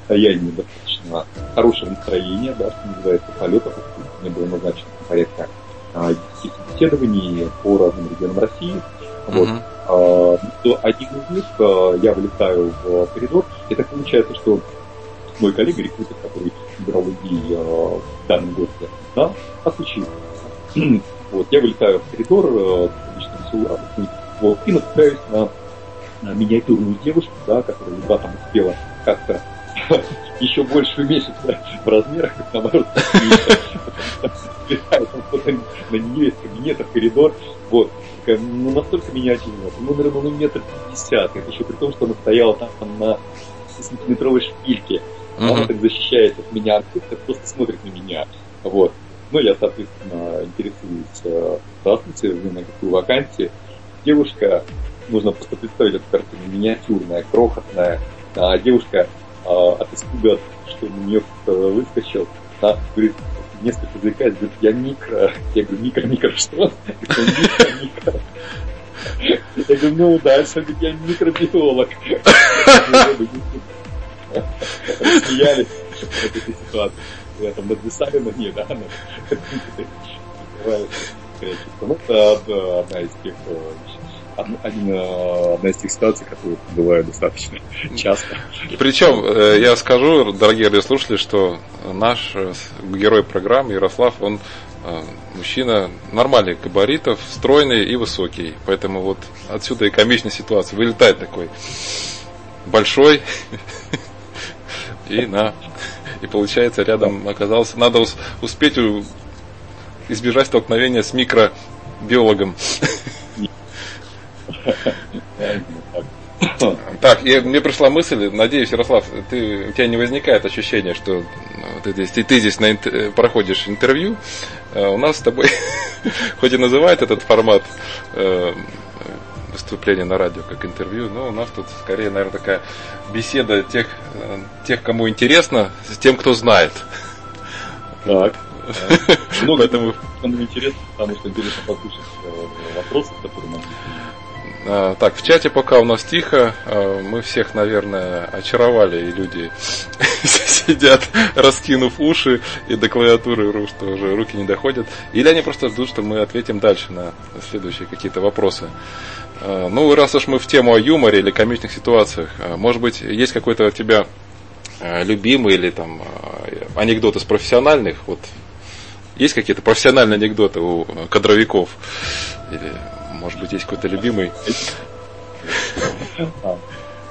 состояние достаточно хорошее настроение, да, что называется, полетов, мне было назначено порядка а, 10 собеседований по разным регионам России. Вот. Uh-huh. А, то один из них а, я вылетаю в коридор, и так получается, что мой коллега, рекрутер, который брал идеи э, в данном госте, да, отключил. вот, я вылетаю в коридор, э, обычно все вот, и натыкаюсь на, миниатюрную девушку, да, которая едва там успела как-то еще больше уменьшиться в размерах, как наоборот, на нее из кабинета в коридор, вот, ну, настолько миниатюрная, ну, наверное, ну, метр пятьдесят, это еще при том, что она стояла там на сантиметровой шпильке, Uh-huh. Она так защищает от меня артиста, просто смотрит на меня. Вот. Ну, я, соответственно, интересуюсь, э, здравствуйте, вы на какую вакансию. Девушка, нужно просто представить эту картину, миниатюрная, крохотная. А девушка а, от испуга, что на нее выскочил, да, говорит, несколько заикаясь, говорит, я микро. Я говорю, микро, микро, что? Микро, микро. Я говорю, ну дальше, я микробиолог. Смеялись в этой ситуации. Я там надвисали на ней, да, ну, это одна из тех одна, одна из тех ситуаций, которые бывают достаточно часто. Причем, э, я скажу, дорогие радиослушатели, что наш э, герой программы Ярослав, он э, мужчина нормальных габаритов, стройный и высокий. Поэтому вот отсюда и комичная ситуация. Вылетает такой большой, и на и получается рядом оказался, надо успеть избежать столкновения с микробиологом. Так, я, мне пришла мысль, надеюсь, Ярослав, ты, у тебя не возникает ощущение, что ну, ты здесь, ты, ты здесь на, проходишь интервью, а у нас с тобой, хоть и называют этот формат э, выступления на радио как интервью, но у нас тут скорее, наверное, такая беседа тех, э, тех кому интересно, с тем, кто знает. Так. Много Поэтому... кому интересно, потому что интересно послушать э, вопросы, которые нам а, так, в чате пока у нас тихо. А, мы всех, наверное, очаровали, и люди сидят, раскинув уши, и до клавиатуры что уже руки не доходят. Или они просто ждут, что мы ответим дальше на следующие какие-то вопросы. А, ну, раз уж мы в тему о юморе или комичных ситуациях, может быть, есть какой-то у тебя любимый или там анекдот из профессиональных, вот есть какие-то профессиональные анекдоты у кадровиков? Или может быть, есть какой-то любимый?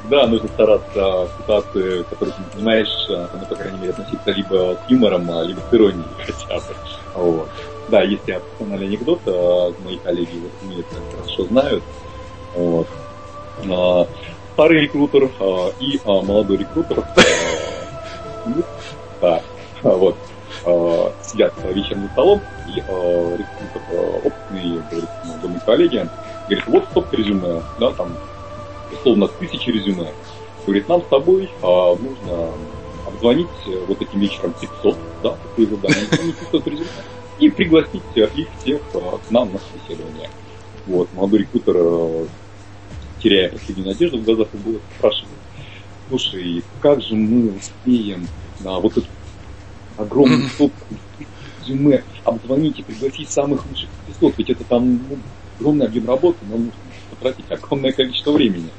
Да, нужно стараться ситуации, которые ты понимаешь, ну, по крайней мере, относиться либо с юмором, а, либо с иронией хотя бы. Вот. Да, есть профессиональный анекдот, мои коллеги это хорошо знают. Вот. А, старый рекрутер и молодой рекрутер. Да, вот. Сидят за вечерним столом, и рекрутер опытный говорит, моему коллеге, говорит, вот столько резюме, да, там, условно, тысячи резюме. Говорит, нам с тобой а, нужно обзвонить э, вот этим вечером 500, да, такие задания, 500 резюме, и пригласить их всех а, к нам на собеседование. Вот, молодой рекрутер, а, теряя последнюю надежду в глазах, было спрашивает, слушай, как же мы успеем на вот эту огромную стопку резюме обзвонить и пригласить самых лучших спецов, ведь это там ну, огромный объем работы, но нужно потратить огромное количество времени.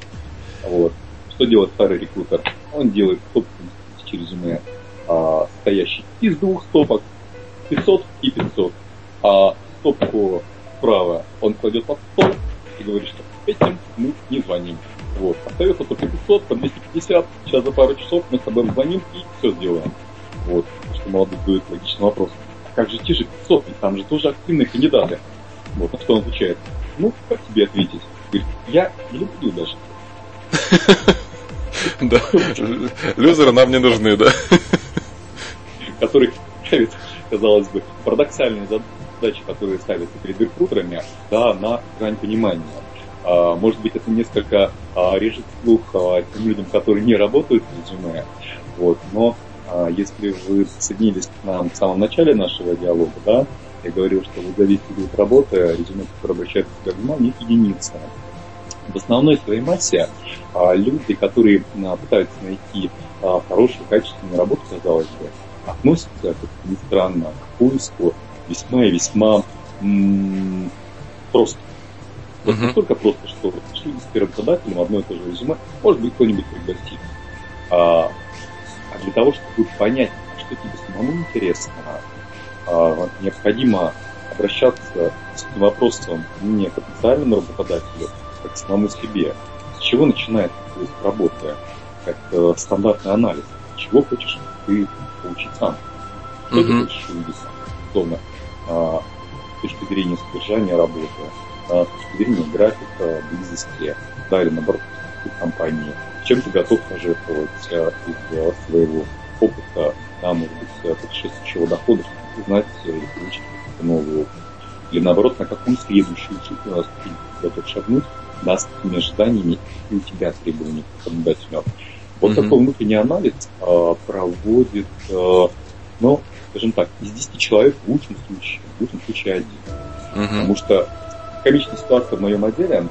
Вот. Что делает старый рекрутер? Он делает собственный резюме, а, состоящий из двух стопок, 500 и 500. А стопку справа он кладет под стол и говорит, что этим мы не звоним. Вот. Остается только 500 по 250. Сейчас за пару часов мы с тобой звоним и все сделаем. Вот. Что молодой задает логичный вопрос как же те же 500, ведь там же тоже активные кандидаты. Вот, на что он отвечает, ну, как тебе ответить? Говорит, я не люблю даже. Да, люзеры нам не нужны, да. Который ставит, казалось бы, парадоксальные задачи, которые ставятся перед рекрутерами, да, на грань понимания. А, может быть, это несколько а, режет слух а, тем людям, которые не работают в резюме, вот, но если вы присоединились к нам в самом начале нашего диалога, да, я говорил, что вы зависите от работы, резюме, которое обращает к внимание, единица. В основной своей массе люди, которые пытаются найти хорошую, качественную работу, казалось бы, относятся, как ни странно, к поиску весьма и весьма м- просто. Вот uh-huh. настолько просто, что пришли с работодателем одно и то же резюме, может быть, кто-нибудь пригласит. А, а для того, чтобы понять, что тебе самому интересно, а, необходимо обращаться с вопросом не к потенциальному работодателю, а к самому себе. С чего начинает поиск работы? Как э, стандартный анализ. Чего хочешь ты получить сам? Что mm-hmm. ты хочешь увидеть? Условно, а, с точки зрения содержания работы, а, с точки зрения графика, близости, да, или наоборот, компании чем ты готов пожертвовать э, из э, своего опыта, да, может быть, э, предшествующего дохода, чтобы узнать или получить опыт. Или наоборот, на какую следующую ступень ты готов шагнуть, да, с какими ожиданиями и у тебя требования к работодателю. Вот mm-hmm. такой внутренний анализ а, проводит, а, ну, скажем так, из 10 человек в лучшем случае, в лучшем случае один. Mm-hmm. Потому что комичная ситуация в моем отделе,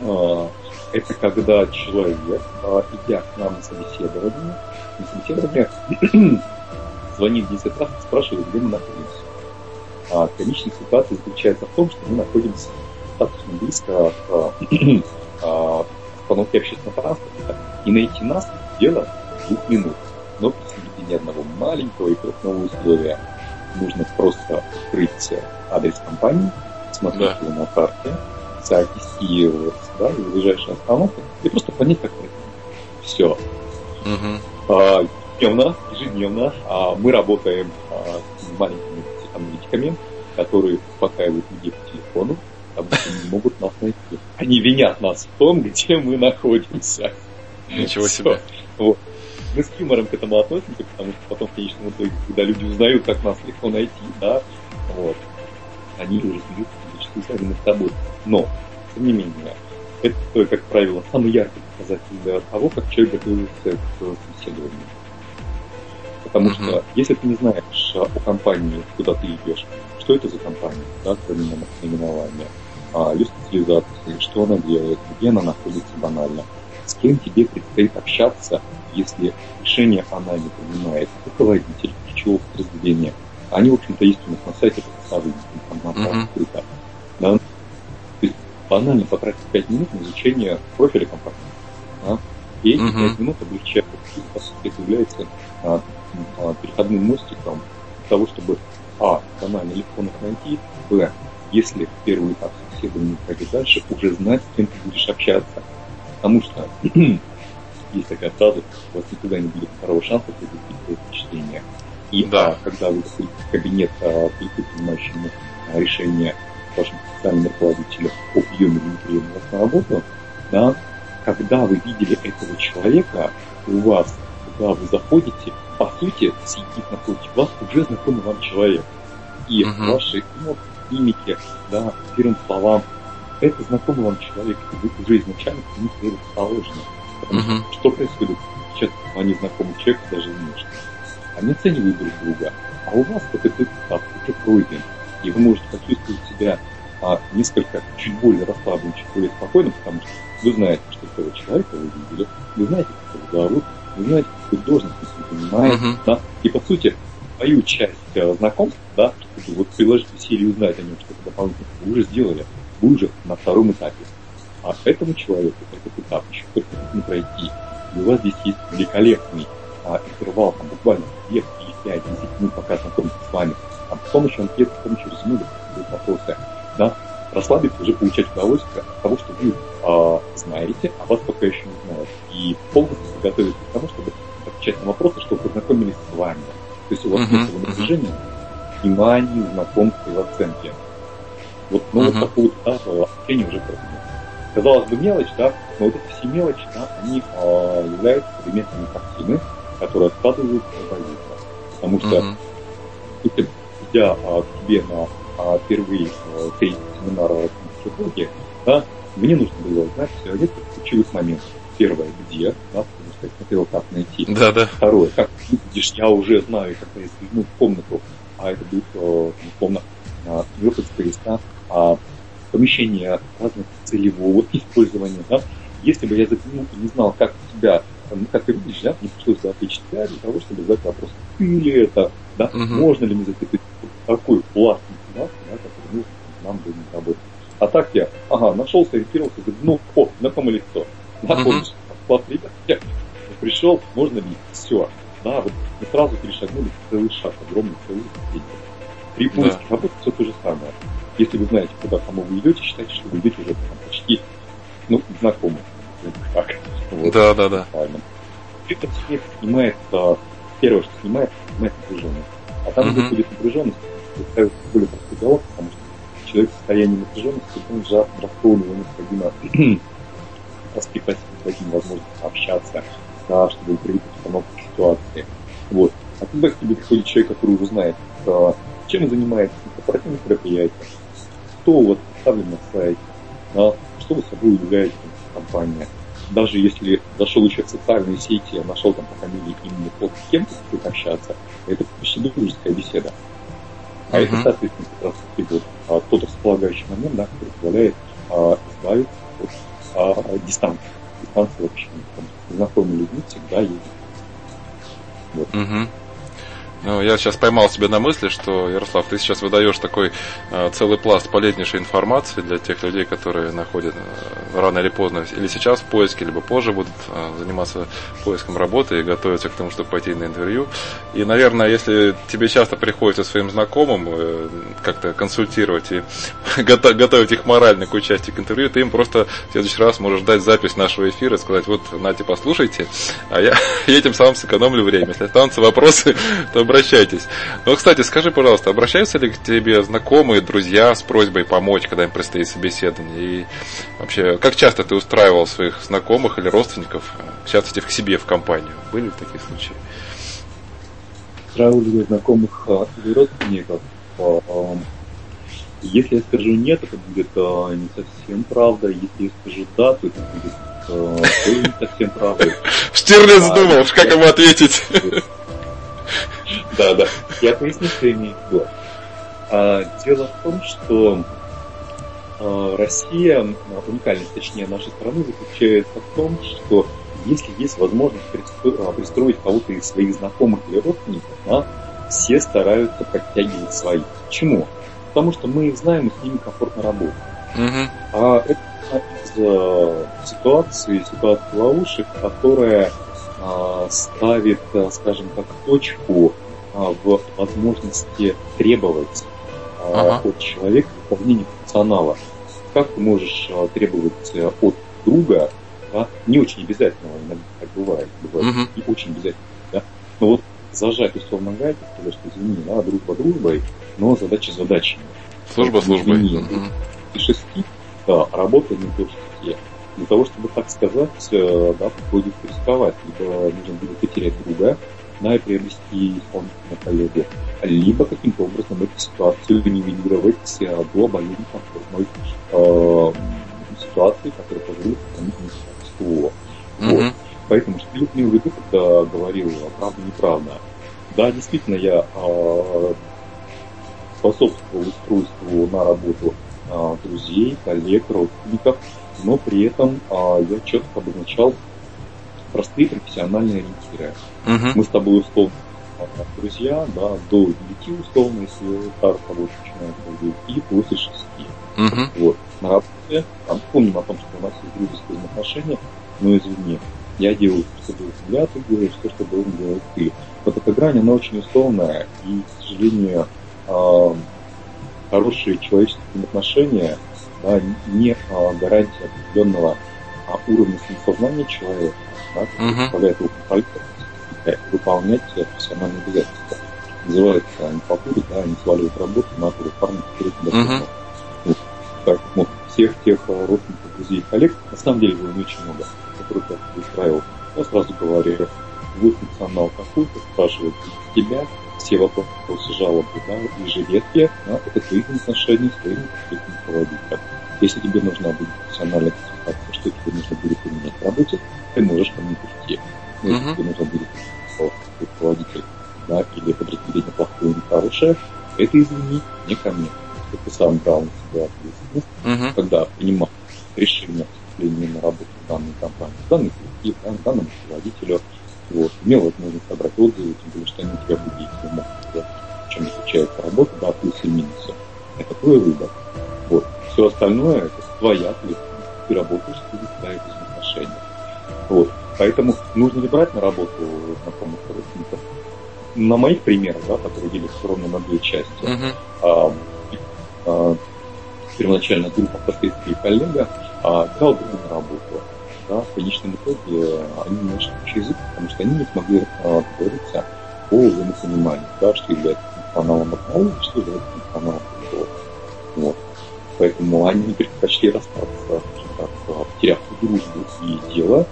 а, это когда человек, а, идя к нам на собеседование, на собеседование звонит 10 раз и спрашивает, где мы находимся. А комичная ситуация заключается в том, что мы находимся достаточно близко к а, остановке общественного транспорта, и найти нас дело двух минут. Но при соблюдении одного маленького и крупного условия нужно просто открыть адрес компании, смотреть да. его на карте, отвезти да, в ближайшую остановку и просто понять, как это. Все. Угу. А, ежедневно, ежедневно а, мы работаем а, с маленькими психоаналитиками, которые успокаивают людей по телефону, потому что не могут нас найти. Они винят нас в том, где мы находимся. Ничего себе. Вот. Мы с юмором к этому относимся, потому что потом, в конечном итоге, когда люди узнают, как нас легко найти, да, вот, они уже смеются сами над тобой. Но, тем не менее, это, как правило, самый яркий показатель для того, как человек готовится к собеседованию. Потому mm-hmm. что если ты не знаешь о а, компании, куда ты идешь, что это за компания, да, кроме наименования, а, ее специализации, что она делает, где она находится банально, с кем тебе предстоит общаться, если решение она не принимает, руководитель, ключевого подразделения. Они, в общем-то, есть у нас на сайте представлены информация mm-hmm. открыта. Да? То есть банально потратить 5 минут на изучение профиля компании. Да? И эти mm-hmm. 5 минут облегчают, по сути, это является а, а, переходным мостиком для того, чтобы а, банально легко нас найти, б, если первый этап собеседования пройти дальше, уже знать, с кем ты будешь общаться. Потому что есть такая фраза, у вас никогда не будет второго шанса произвести впечатление. И да. а, когда вы в кабинет а, принимающему а, решение вашим специальным руководителем о приеме или не вас на работу, да, когда вы видели этого человека, у вас, когда вы заходите, по сути, сидит напротив вас уже знакомый вам человек. И uh-huh. ваши ну, мимики, да, первым словам, это знакомый вам человек, и вы уже изначально к нему предположены. Потому uh-huh. что что происходит? Сейчас они знакомый человек даже внешне. Они оценивают друг друга. А у вас этот этап уже пройден. И вы можете почувствовать себя а, несколько чуть более расслабленным, чуть более спокойным, потому что вы знаете, что этого человека вы видели, вы знаете, как его зовут, вы знаете, какую должность он занимает, uh-huh. да, и по сути свою часть э, знакомств, да, вот приложить усилия и узнать о нем что-то дополнительное, вы уже сделали, вы уже на втором этапе. А этому человеку этот этап еще только пройти. И у вас здесь есть великолепный а, интервал, там, буквально 2 или 5 10 минут, пока знакомится с вами. А с помощью анкет, с помощью резюме, будут вопросы. Да, расслабиться, уже получать удовольствие от того, что вы а, знаете, а вас пока еще не знают. И полностью готовиться к тому, чтобы отвечать на вопросы, чтобы познакомились с вами. То есть у вас uh-huh, нет uh-huh. напряжения, внимания, знакомства и оценки. Вот, ну, uh-huh. вот такого этапа общения уже просто Казалось бы, мелочь, да, но вот эти все мелочи, да, они а, являются элементами картины, которые откладываются на Потому что, uh-huh. Если идя а, к тебе на а, впервые а, три семинара психологии, да, мне нужно было знать несколько ключевых моментов. Первое, где, да, потому что я смотрел, как найти. Да, да. Второе, как видишь, я уже знаю, когда я скользну в комнату, а это будет э, комната, э, выход с а, помещение разных целевого использования, да. Если бы я заглянул и не знал, как тебя, как ты видишь, да, мне пришлось бы тебя для того, чтобы задать вопрос, ты ли это, да, угу. можно ли мне задать такой пласт информации, да, который нужен нам будет работать. А так я, ага, нашел, сориентировался, говорю, ну, о, знакомое лицо. Да, uh-huh. помнишь, я пришел, можно ли? Все. Да, вот мы сразу перешагнули целый шаг, огромный целый ступень. При поиске да. работы все то же самое. Если вы знаете, куда кому вы идете, считайте, что вы идете уже там, почти, ну, знакомы. Так. Вот. Да, да, да. Это снег снимает, первое, что снимает, снимает напряжение. А там, где будет напряженность, ставится более простой диалог, потому что человек в состоянии напряженности, он же раскрою его необходимо воспитать необходимо возможность общаться, да, чтобы привыкнуть к обстановке ситуации. Вот. А когда к тебе приходит человек, который уже знает, а, чем занимается, корпоративных мероприятиях, кто у вас представлен на сайте, что вы собой являетесь компания. Даже если зашел еще в социальные сети, нашел там по фамилии, имени, код, с кем будет общаться, это почти дружеская беседа. А uh-huh. это, соответственно, как раз таки вот а, тот располагающий момент, да, который позволяет а, избавиться от а, дистанции. Дистанция вообще. Знакомые люди всегда есть. Вот. Uh-huh. Ну, я сейчас поймал себя на мысли, что, Ярослав, ты сейчас выдаешь такой э, целый пласт полезнейшей информации для тех людей, которые находят э, рано или поздно, или сейчас в поиске, либо позже будут э, заниматься поиском работы и готовиться к тому, чтобы пойти на интервью. И, наверное, если тебе часто приходится своим знакомым э, как-то консультировать и готовить их морально к участию к интервью, ты им просто в следующий раз можешь дать запись нашего эфира и сказать, вот, нате, послушайте, а я, я этим самым сэкономлю время. Если останутся вопросы, то обращайтесь. Ну, кстати, скажи, пожалуйста, обращаются ли к тебе знакомые, друзья с просьбой помочь, когда им предстоит собеседование? И вообще, как часто ты устраивал своих знакомых или родственников, в частности, к себе в компанию? Были ли такие случаи? Устраивал ли знакомых а, или родственников? А, а, если я скажу нет, это будет не совсем правда. Если я скажу да, то это будет тоже не совсем правда. Штирлиц думал, как ему ответить. Да, да. Я поясню, что имею в виду. А, дело в том, что а, Россия, а, уникальность, точнее, нашей страны заключается в том, что если есть возможность пристроить кого-то из своих знакомых или родственников, да, все стараются подтягивать своих. Почему? Потому что мы их знаем и с ними комфортно работаем. Uh-huh. А это из ситуации, ситуации ловушек, которая а, ставит, а, скажем так, точку а, в возможности требовать ага. от человека выполнения функционала. Как ты можешь требовать э, от друга, да, не очень обязательно, иногда так бывает, бывает угу. и очень обязательно, да, но вот зажать условно гайку, сказать, что извини, да, дружба дружбой, но задача задачами. Служба службой. Извини, угу. и шести, да, работа не то шести для того, чтобы так сказать, э, да, приходится рисковать. Либо нужно будет потерять друга, да, и приобрести исполнительного коллегу, либо каким-то образом эту ситуацию нивелировать э, до болезни комфортной э, ситуации, которая позволит мастерство. Mm-hmm. Вот. Поэтому что я имел в виду, когда говорил правда неправда. Да, действительно, я э, способствовал устройству на работу э, друзей, коллег, родственников, но при этом а, я четко обозначал простые профессиональные ориентиры. Uh-huh. Мы с тобой условно друзья, да, до 9 условно, если работы начинает в 9, и после 6. Uh-huh. Вот. На работе, там, помним о том, что у нас есть дружеские взаимоотношения, но извини, я делаю что должен я, ты делаешь все, что должен делать ты. Вот эта грань, она очень условная, и, к сожалению, э, хорошие человеческие отношения – да, не а, гарантия определенного а, уровня самосознания человека, да, позволяет выполнять профессиональные обязательства. Называется покурить, да, не сваливать работу на парня, который тебя uh-huh. вот. Поэтому всех тех родственников, друзей и коллег, на самом деле было не очень много, которых я устраивал. Я сразу говорю, вы функционал какой-то, спрашивают тебя, все вопросы, жалобы, да, и жилетки, да, это твои отношения с твоими руководителем. Если тебе нужна будет профессиональная консультация, что тебе нужно будет применять в работе, ты можешь ко мне прийти. Но если uh-huh. тебе нужно будет руководитель, да, или подразделение плохое или хорошее, это, извини, не ко мне. Ты сам брал на себя ответственность, uh-huh. когда принимал решение о поступлении на работу в данной компании, в данный коллектив, да, данному руководителю, вот, имел возможность собрать отзывы, тем более, что они у тебя были, если могут в чем заключается работа, да, плюсы и минусы. Это твой выбор. Вот. Все остальное это твоя ответственность. Ты работаешь, ты ставишь взаимоотношения. Вот. Поэтому нужно ли брать на работу знакомых родственников? На моих примерах, да, которые делятся ровно на две части. Uh-huh. А, а, первоначально группа, впоследствии коллега, а, взял друга на работу. Да, в конечном итоге они нашли общий язык, потому что они не смогли а, договориться по взаимопониманию, да, что является функционалом одного, что является функционалом другого. Поэтому они предпочли расстаться, так, потеряв дружбу и дело,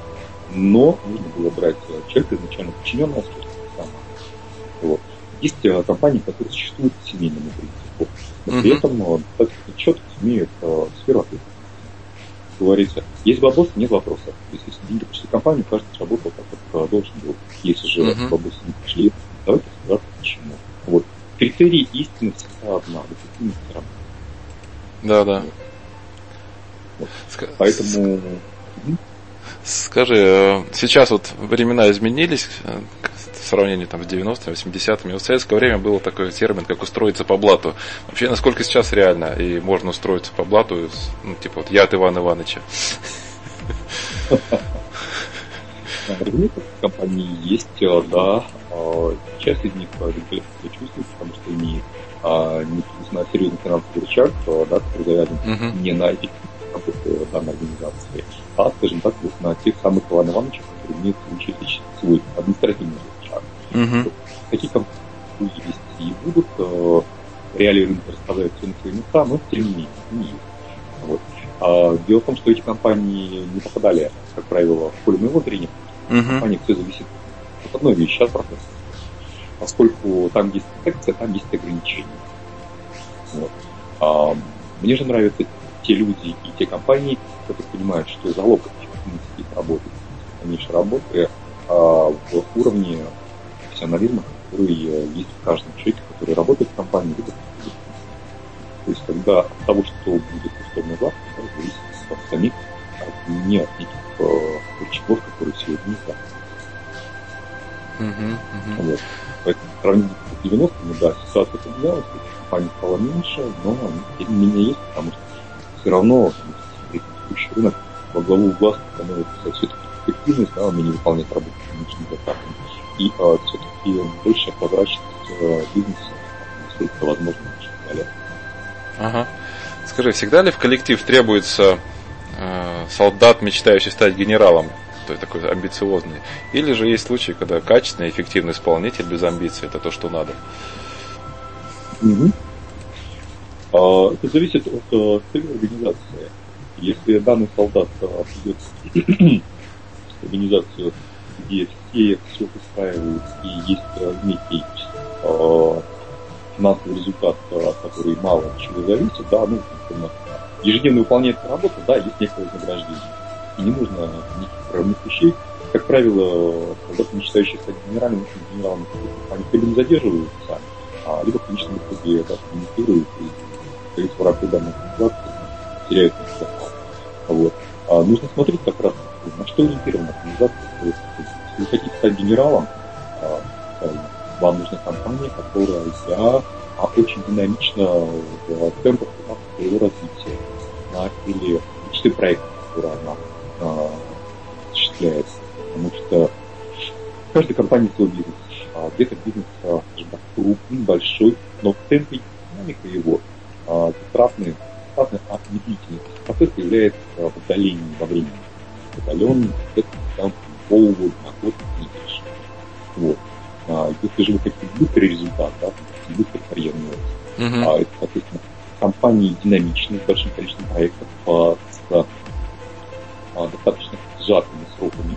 но нужно было брать человека изначально подчиненного сама. Вот. Есть э, компании, которые существуют по семейному принципу, но при этом э, достаточно четко имеют э, сферу ответственности. Говорится, есть вопрос, нет вопросов. Если деньги пришли в компанию, каждый сработал так, как должен был. Если же uh-huh. вопросы не пришли, давайте разбираться почему. Вот. Критерий истины всегда одна, эффективность работы. Да, да. Поэтому... Скажи, э, сейчас вот времена изменились э, в сравнении там, с 90-ми, 80-ми. Вот в советское время был такой термин, как устроиться по блату. Вообще, насколько сейчас реально и можно устроиться по блату, ну, типа вот я от Ивана Ивановича. Разумеется, компании есть, э, да. А часть из них чувствует, потому что имеет а, на серьезный финансовый рычаг, да, который завязан uh-huh. не на работы данной организации, а, скажем так, вот на тех самых Иван Ивановичах, которые имеют свой, свой административный рычаг. Uh-huh. Такие компании есть и будут. Э, реалии рынка расставляют все на свои места, но тем не менее, не есть. Вот. А, дело в том, что эти компании не попадали, как правило, в поле моего зрения. Uh-huh. Компания все зависит от одной вещи, от процесса. Поскольку там есть протекция, там есть ограничения. Вот. А, мне же нравятся те люди и те компании, которые понимают, что залог их работы, дальнейшей работы а, в уровне профессионализма, который есть в каждом человеке, который работает в компании, либо то есть когда от того, что будет условно завтра, зависит от самих, от, не от этих э, рычагов, которые сегодня есть. Да. Uh-huh, uh-huh. Вот. Поэтому сравнении с 90-ми, да, ситуация поменялась, компаний стало меньше, но тем не менее есть, потому что все равно текущий рынок во главу угла становится все-таки эффективность, да, умение выполнять работу конечным заказом, и э, все-таки большая прозрачность э, бизнеса, насколько возможно, далее. Ага. Скажи, всегда ли в коллектив требуется э, солдат, мечтающий стать генералом, то есть такой амбициозный, или же есть случаи, когда качественный, эффективный исполнитель без амбиций это то, что надо? Угу. А, это зависит от э, цели организации. Если данный солдат э, придет в организацию, где все все устраивают и есть э, некий финансовый результат, который мало от чего зависит, да, ну, ежедневно выполняет работу, да, есть некое вознаграждение. И не нужно никаких правильных вещей. Как правило, солдаты, мечтающие стать генералом, генералом, они либо не задерживаются а либо в конечном итоге да, коммуницируют и, всего, раки данной организации теряют запас. Вот. А нужно смотреть как раз, на что ориентирована организация. Если вы хотите стать генералом, а, вам нужна компания, которая а, очень динамична в темпах своего развития да, или мечты проекта, который она а, осуществляет. Потому что в каждой компании свой бизнес. А, где-то бизнес, а, так, крупный, большой, но в темпе динамика его а, затратный, затратный от медлительности. Процесс является в отдалении во времени. Удаленный, это там полгода, на год, не меньше. Вот. А, если же вы хотите быстрый результат, да, быстрый карьерный рост, uh-huh. а, это, соответственно, компании динамичные, с большим количеством проектов, а, с а, достаточно сжатыми сроками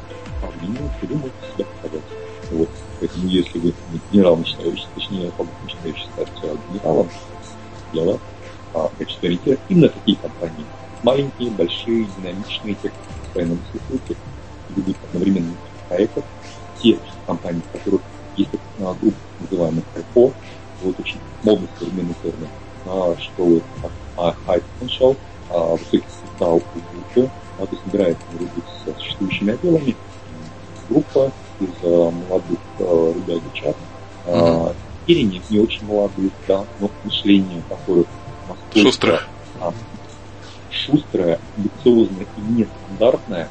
вы можете себя показать. Вот. Поэтому если вы генерал начинающий, точнее, начинающий стать генералом, для вас а, ориентира именно такие компании. Маленькие, большие, динамичные, те, кто постоянно присутствуют, ведут одновременно проектов, те компании, в которых есть а, группа, называемых КайПО, вот очень модный современный термин, а, что это а, high potential, а, высокий потенциал у есть набирает с существующими отделами группа из а, молодых а, ребят девчат, mm-hmm. или не, не очень молодых, да, но мышление которых Шустрых. А, шустрое, амбициозное и нестандартное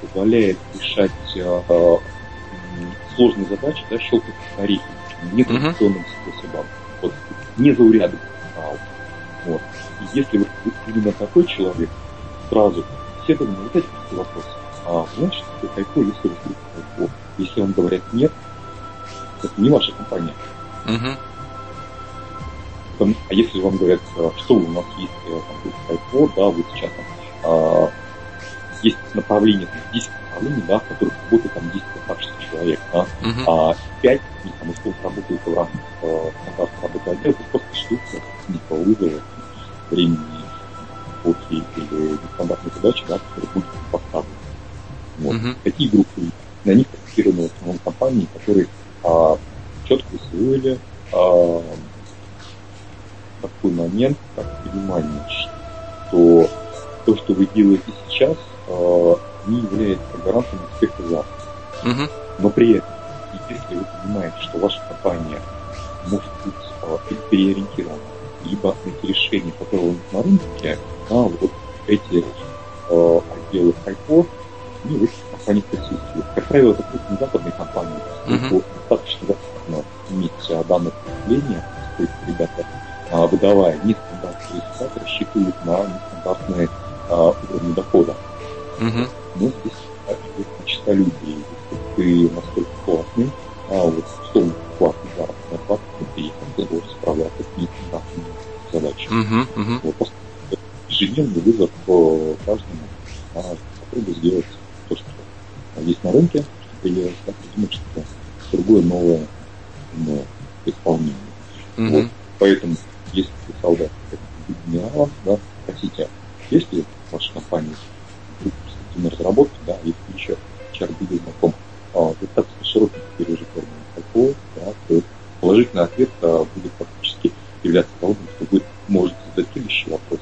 позволяет решать а, сложные задачи, да, щелкать орехи, нетрадиционным uh-huh. способом, вот, незаурядным а, вот. И если вы именно такой человек, сразу все должны вот эти вопросы. А что такое кайфо, если вы кайфо? Если вам говорят нет, это не ваша компания. Uh-huh. А если вам говорят, а, что у нас есть э, там, кайфо, да, вот сейчас там, а, есть направление, 10 направлений, да, в которых работает там 10 достаточно человек, да, uh-huh. а 5 из там условно работают в рамках э, стандартной работы отдела, то просто ждут по вызову времени плохие или нестандартные задачи, да, которые будут поставлены. Вот. Uh-huh. Такие группы, на них фокусированы в основном компании, которые а, четко усвоили а, такой момент, как понимание, что то, что вы делаете сейчас, а, не является гарантом успеха завтра. Uh-huh. Но при этом, если вы понимаете, что ваша компания может быть а, переориентирована, либо эти решения, которые на рынке, да, вот эти э, отделы хайпов, они в этих компаниях присутствуют. Как правило, это крупные западные компании, uh-huh. достаточно достаточно иметь а, данное потребление, поскольку ребята, а, выдавая нестандартные результаты, рассчитывают на нестандартные а, уровни дохода. Uh-huh. Но здесь идет чисто людей. Если ты настолько классный, а вот что классный плата, ты вот, справляться с нестандартными задачами. Uh-huh, uh-huh. Вот, ежедневный вызов по каждому а, попробуй сделать то, что есть на рынке, появилось, да, придумать что-то другое, новое, новое исполнение. Uh-huh. Вот, поэтому, если ты солдат генералов, да, спросите, есть ли в вашей компании группа разработки, да, есть еще HR будет знаком а, достаточно широкий термин такой, да, то положительный ответ а, будет фактически являться того, что вы можете задать следующий вопрос,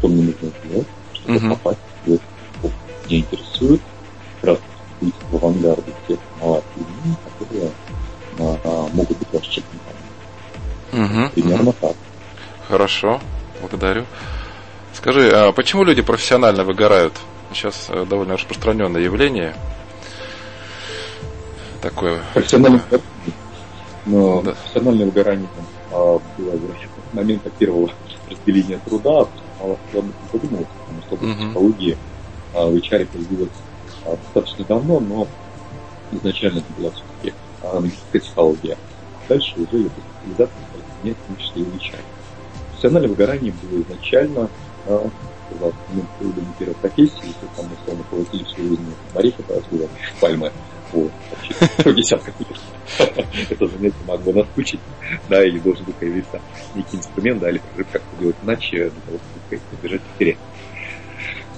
что мне нужно сделать, чтобы uh-huh. попасть в что меня интересует, как раз быть в авангарде тех новаций, которые а, а, могут быть расчетными. Uh-huh. Примерно uh-huh. так. Хорошо, благодарю. Скажи, а почему люди профессионально выгорают? Сейчас э, довольно распространенное явление такое. Профессиональное, но да. профессиональное выгорание там, а, было с момента первого разделения труда, мало кто об этом задумывался, потому что uh-huh. психология а, в HR появилась а, достаточно давно, но изначально это была все-таки аналитическая психология. Дальше уже эта специализация нет, в том числе и в HR. Профессиональное выгорание было изначально а, сказал, мы появление первой профессии, если там условно получили всю жизнь орехи, развивать пальмы, вот, вообще, десятка Это занятие могло наскучить, да, и должен был появиться некий инструмент, да, или как-то делать иначе, для того, чтобы избежать потерять.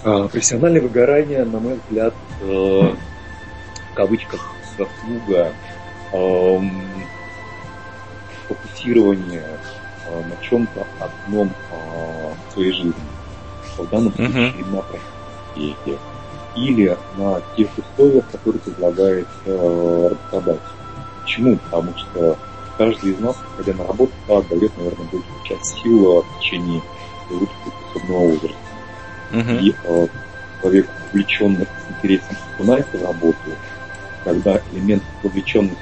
А, профессиональное выгорание, на мой взгляд, э, в кавычках заслуга э, фокусирования э, на чем-то одном в своей жизни. В данном случае uh-huh. на профессии или на тех условиях, которые предлагает э, работодатель. Почему? Потому что каждый из нас, ходя на работу, да, дает, наверное, большую часть сил в течение своего трудоспособного возраста. Uh-huh. И э, человек, увлеченный интересом окунается в работу, когда элемент вовлеченности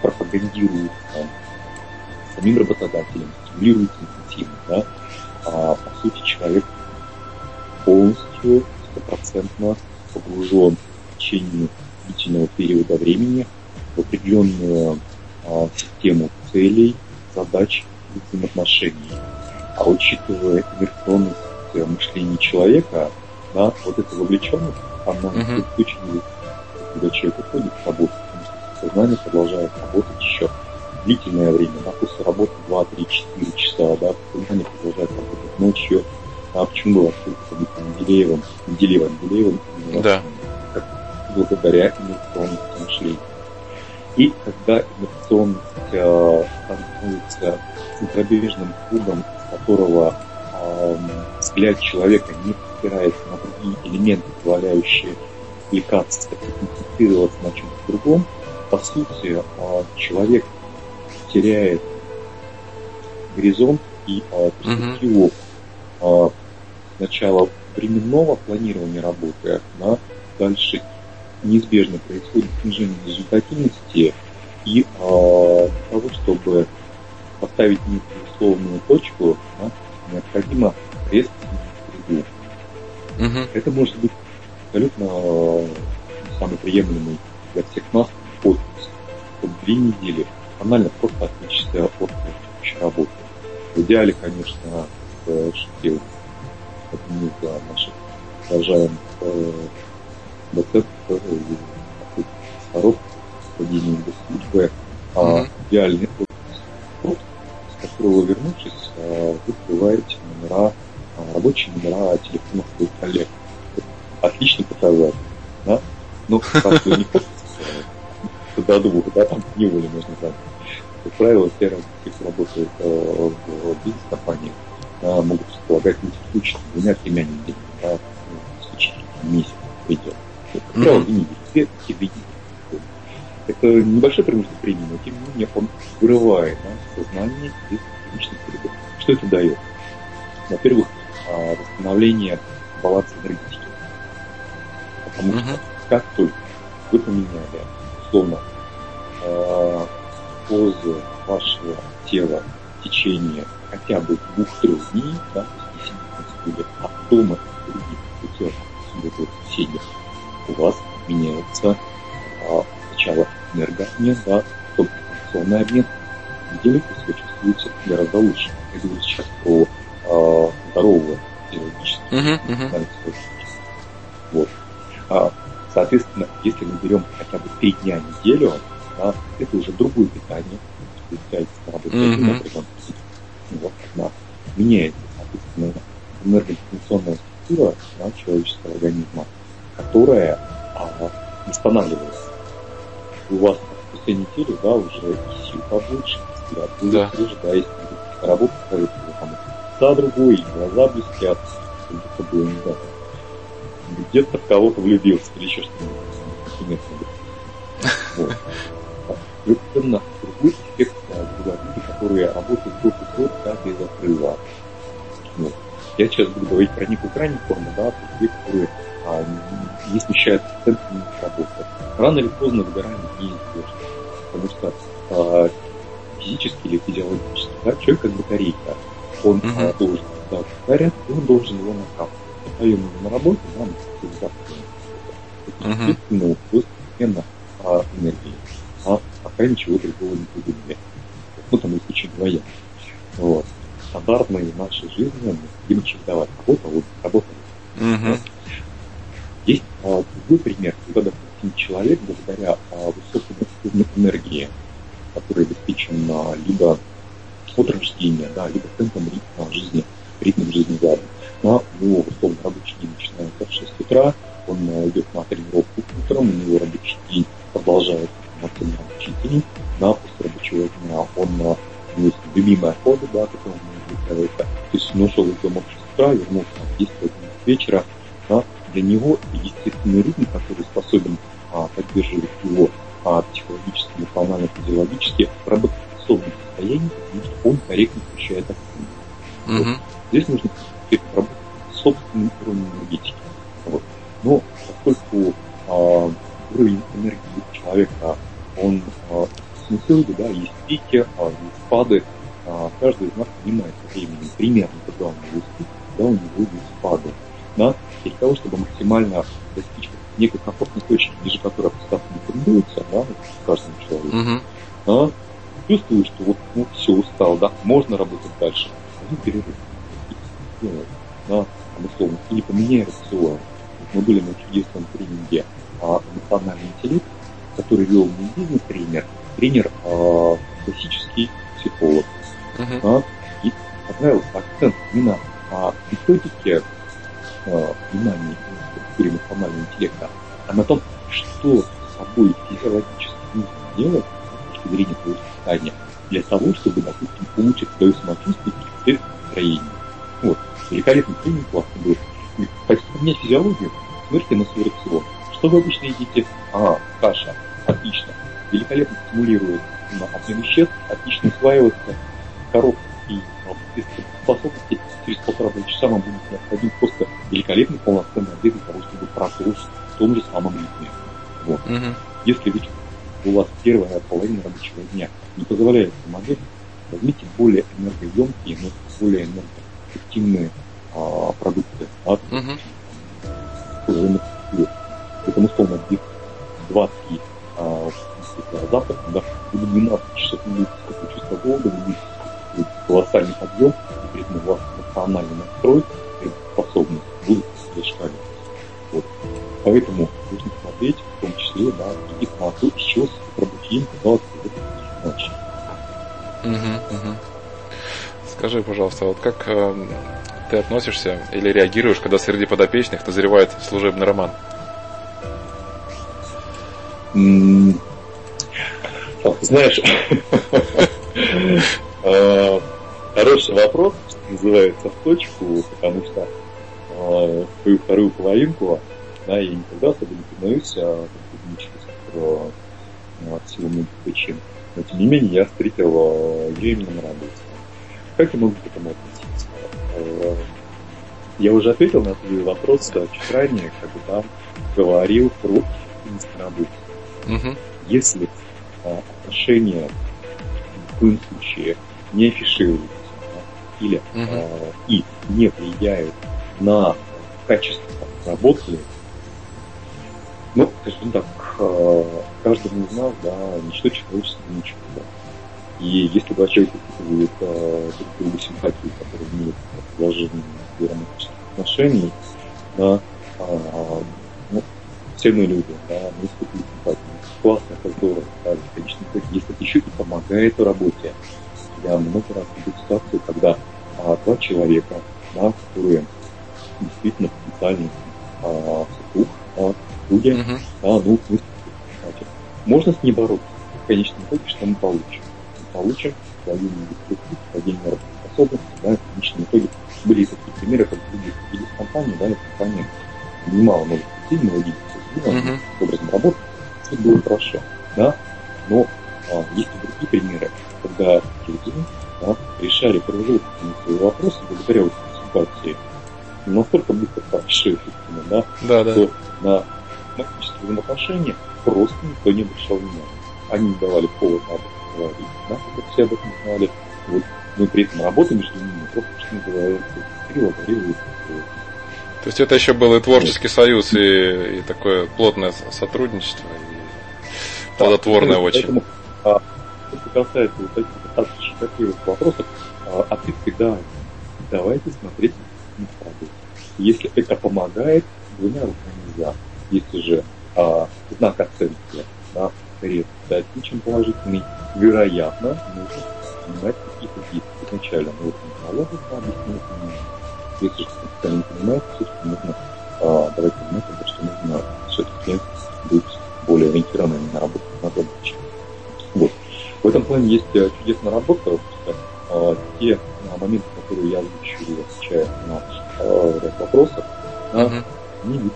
пропагандируется самим работодателем, стимулируется интенсивно, да, а, по сути человек полностью стопроцентно погружен в течение длительного периода времени в определенную а, систему целей, задач и взаимоотношений. А учитывая инерционность мышления человека, да, вот эта вовлеченность, она uh-huh. исключена, когда человек уходит с работы, потому что сознание продолжает работать еще длительное время, да, после работы 2, 3, 4 часа, да, сознание продолжает работать ночью, а почему было открыто Менделеевым, Менделеевым, Менделеевым, да. как благодаря инерционности мышления. И когда инерционность э, становится центробежным кругом, которого э, взгляд человека не опирается на другие элементы, позволяющие отвлекаться, концентрироваться на чем-то другом, по сути, э, человек теряет горизонт и э, перспективу а, сначала временного планирования работы, да, дальше неизбежно происходит снижение результативности, и для того, чтобы поставить некую условную точку, да, необходимо резко среду. Угу. Это может быть абсолютно а, самый приемлемый для всех нас отпуск. Вот две недели банально просто отвлечься от текущей работы. В идеале, конечно, шутил одним из наших уважаемых э, доцентов и профессоров академии службы, а идеальный которого вернувшись, э, вы открываете номера, э, рабочие номера телефонов своих коллег. Отличный показатель, да? Ну, как не до двух, да, там неволе можно сказать. Как правило, все, кто работает в бизнес-компаниях, да, могут располагать исключительно двумя-тремя неделями, да, ну, исключительно месяц придет. Как правило, две недели, две Это небольшой промежуток времени, но тем не менее он вырывает да, сознание из личных переборов. Что это дает? Во-первых, а, восстановление баланса энергетики. Потому uh-huh. что как только вы поменяли, условно, э, позы вашего тела в течение хотя бы двух-трех дней, да, от дома до других путях сюда соседей, у вас меняется а, сначала энергообмен, да, информационный обмен, неделю после чувствуется гораздо лучше. Я говорю сейчас про э, здорового физиологического uh-huh, uh-huh. Вот. А, соответственно, если мы берем хотя бы три дня в неделю, да, это уже другое питание. Получается, работает, uh-huh. вот, она меняется, соответственно, энергоинформационная структура да, человеческого организма, которая а, восстанавливается. У вас в последней да, уже и сил побольше, взгляд да. да, если работа ставит там, за другой, и глаза блестят, как будто бы, не знаю, где-то в кого-то влюбился или еще что-нибудь. Вот. Совершенно другой эффект люди, которые работают год и год, да, без отрыва. Вот. Я сейчас буду говорить про некую крайнюю форму, да, людей, которые а, не смещают центр работы. Рано или поздно выгорание неизбежно, потому что а, физически или физиологически, да, человек как батарейка, он uh-huh. а, должен да, заряд, и он должен его накапливать. Постоянно на работе, да, закапливаем. Естественно, uh-huh. постепенно а, энергии. А пока ничего другого не придумали. Ну, там исключение военных. Вот. Стандартные нашей жизни необходимо чередовать. Работа, вот, работа. Uh-huh. Есть а, другой пример, когда, допустим, человек благодаря а, высокой энергии, который обеспечен а, либо от рождения, да, либо темпом ритма жизни, ритмом жизни задан. Но у него, условно, рабочий день начинается в 6 утра, он а, идет на тренировку утром, у него рабочий день продолжается полноценный рабочий день, да, после рабочего дня он а, есть любимое хобби, да, которое он увлекается. То есть он ушел из дома в 6 утра, вернулся в 10 вечера, да, для него естественный ритм, который способен а, поддерживать его а, психологически, эмоционально, физиологически работоспособном состоянии, потому что он корректно включает активность. Mm-hmm. Вот. Здесь нужно работать с собственным уровнем энергетики. Вот. Но поскольку а, уровень энергии человека, он а, синусоиды, да, есть пики, а, есть спады, а, каждый из нас понимает временем примерно, когда у него есть пик, когда у него есть спады. Да? Для того, чтобы максимально достичь некой комфортной точки, ниже которой постоянно не претендуется, да, каждому человеку, uh-huh. да, чувствую, что вот ну, все, устал, да, можно работать дальше. Один перерыв. Да, условно, или поменяй рацион. Мы были на чудесном тренинге а, эмоциональный интеллект, который вел не бизнес-тренер, тренер а, классический психолог. Uh-huh. Да, и понравился акцент именно а, методике э, внимания структуре эмоционального интеллекта, а на том, что с собой физиологически нужно делать с точки зрения твоего состояния, для того, чтобы, допустим, улучшить свое самочувствие и настроение. Вот. Великолепный тренинг классный был. Хотите поменять физиологию? Смотрите на свой рацион. Что вы обычно едите? А, каша. Отлично. Великолепно стимулирует обмен веществ, отлично усваивается коробка и способности через полтора-два часа вам будет необходим просто великолепный полноценный обед для того, чтобы прослушать в том же самом ритме. Вот. Угу. Если вы, у вас первая половина рабочего дня не позволяет помогать, возьмите более энергоемкие, но более энергоэффективные а, продукты от угу. Это условно 20 а, завтрак, да, или 12 часов не будет чувство голода, вы будете колоссальный этом у вас эмоциональный настрой и способность будут зашкаливать. Вот. Поэтому нужно смотреть, в том числе, да, и на то, с чего пробудим, казалось это. Угу, угу. Скажи, пожалуйста, вот как э, ты относишься или реагируешь, когда среди подопечных назревает служебный роман? Знаешь, э, Хороший вопрос, называется, в точку, потому что э, свою вторую половинку, да, я никогда особо не признаюсь, а про э, силу многих причин. Но тем не менее я встретил э, ее именно на работе. Как я могу к этому относиться? Э, я уже ответил на твой вопрос чуть ранее, когда говорил про работе. Угу. Если э, отношения в коем случае не афишируются, или угу. э, и не влияют на качество работы, ну, скажем так, э, каждому из нас, да, ничто человеческое ничего. И если два человека испытывают э, друг другу симпатию, которые имеют положение романтических отношений, да, а, ну, все мы люди, да, мы испытываем симпатию. Классно, это здорово, да, конечно, если это еще и помогает в работе. Я много раз видел ситуацию, когда а, два человека, да, которые действительно потенциальный а, супруг, а, люди, uh-huh. да, ну, мы, можно с ней бороться. В конечном итоге, что мы получим? Мы получим свою недоступность, свою неработоспособность, да, в конечном итоге были такие примеры, как люди из компании, да, и компания немало может сильно выводить uh-huh. образом работы, все было хорошо, да, но а, есть и другие примеры, когда люди да, решали производственные свои вопросы благодаря вот ситуации настолько быстро хорошо эффективно, да, да, да. что на магические взаимоотношения просто никто не обращал внимания. Они не давали повод об этом говорить, да, как все об этом знали. Вот мы при этом работаем между ними, просто что называется, говорили, то есть это еще был и творческий союз, и, и такое плотное сотрудничество, и плодотворное да, очень. Поэтому, а, что касается вот этих достаточно вопросов, а, ответ всегда давайте смотреть на продукт. Если это помогает, двумя руками за. Если же а, знак оценки да, достаточно положительный, вероятно, нужно принимать какие-то действия. Изначально нужно налогов да, объяснить если же кто не понимает, все-таки нужно а, давать понимать, что нужно все-таки быть более ориентированным на работу на будущее. В этом плане есть э, чудесная работа, просто а, те а, моменты, которые я озвучиваю, отвечая на ряд вопросов, они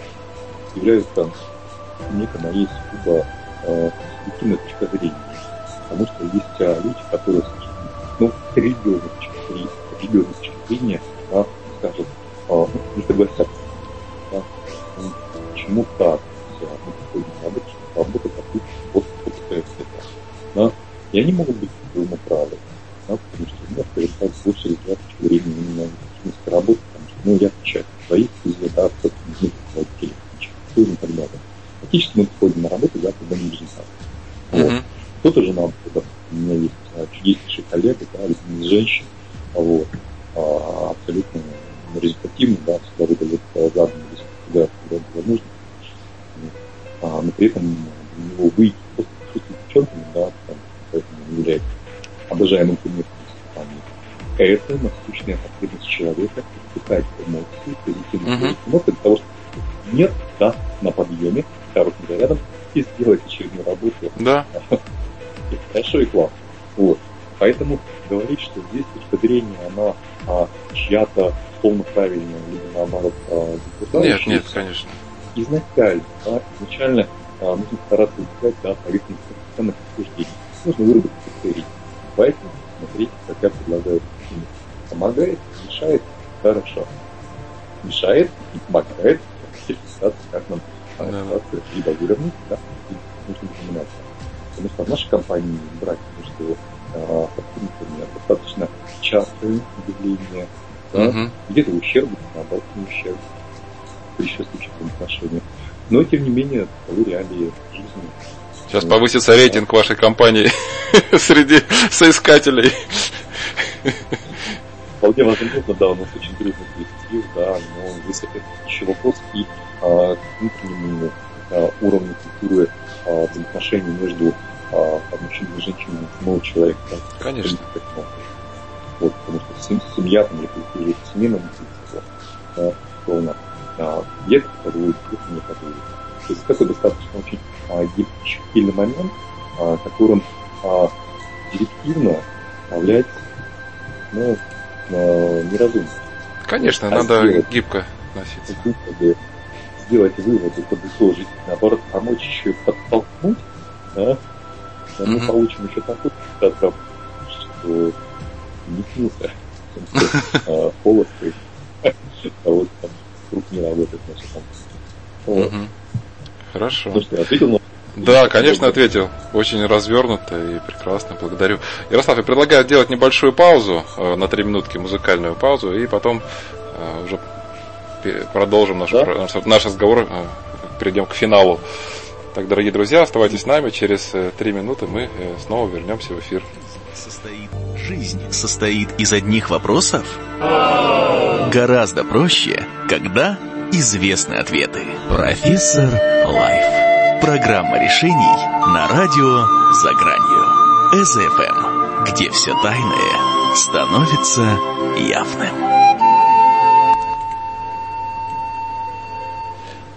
являются некой моей сугубо субъективной точкой зрения. Потому что есть люди, которые, ну, религиозной точки, религиозной точки зрения, да, скажут, а, не согласятся. Да? Ну, почему так? И они могут быть по-своему правы. Да? Потому что у меня наверняка больше времени именно в работы, потому что ну, я отвечаю своих да, собственных руководителей, и так далее. Фактически мы приходим на работу, я когда не результат. Вот. Кто-то же наоборот, у меня есть а, чудеснейший коллега, да, женщин, вот, а, абсолютно результативно, да, всегда выдает заданный результат, когда, нужно. А, но при этом для него выйти просто шутить девчонками, да, не является обожаемым компании. Это насущная потребность человека испытать эмоции, позитивные uh-huh. эмоции для того, чтобы нет, да, на подъеме, хорошим зарядом, и сделать очередную работу. Да. Хорошо и классно. Вот. Поэтому говорить, что здесь точка зрения, она а, чья-то условно правильная, либо наоборот а, Нет, нет, конечно. Изначально, да, изначально а, нужно стараться искать да, поверхностных ценных обсуждений. Нужно выработать критерий. Поэтому смотреть, как я предлагаю помогает, мешает, хорошо. Мешает и помогает ситуации, как нам ситуацию либо выровнять, да, и нужно запоминать. Потому что в нашей компании брать между э, сотрудниками достаточно частое явление, да? Угу. Где-то ущерб, наоборот, не ущерб при счастливческом отношении. Но, тем не менее, таковы реалии жизни. Сейчас повысится рейтинг вашей компании среди соискателей. Вполне возможно, да, у нас очень трудный коллектив, да, но это еще вопрос и а, внутреннему а, уровню культуры а, взаимоотношений между а, мужчиной и женщиной самого человека. Конечно. Вот, потому что семья там рефлексирует семейным принципом, да, условно, а, есть есть не подводит. То есть это достаточно очень а, гибкий момент, а, которым а, директивно управлять ну, неразумно. Конечно, а надо сделать, гибко носиться. Выводы, сделать выводы, подытожить, наоборот, помочь еще подтолкнуть, да, мы mm-hmm. получим еще такой результат, что не снился. Полосы. А вот там круг не работает, значит там. Хорошо. Что, ответил на да, конечно, ответил. Очень развернуто и прекрасно. Благодарю. Ярослав, я предлагаю делать небольшую паузу э, на три минутки, музыкальную паузу, и потом э, уже продолжим наш, да? наш, наш разговор, э, перейдем к финалу. Так, дорогие друзья, оставайтесь с нами. Через три минуты мы снова вернемся в эфир. состоит... Жизнь состоит из одних вопросов? Гораздо проще, когда известны ответы. Профессор Лайф. Программа решений на радио «За гранью». СФМ, где все тайное становится явным.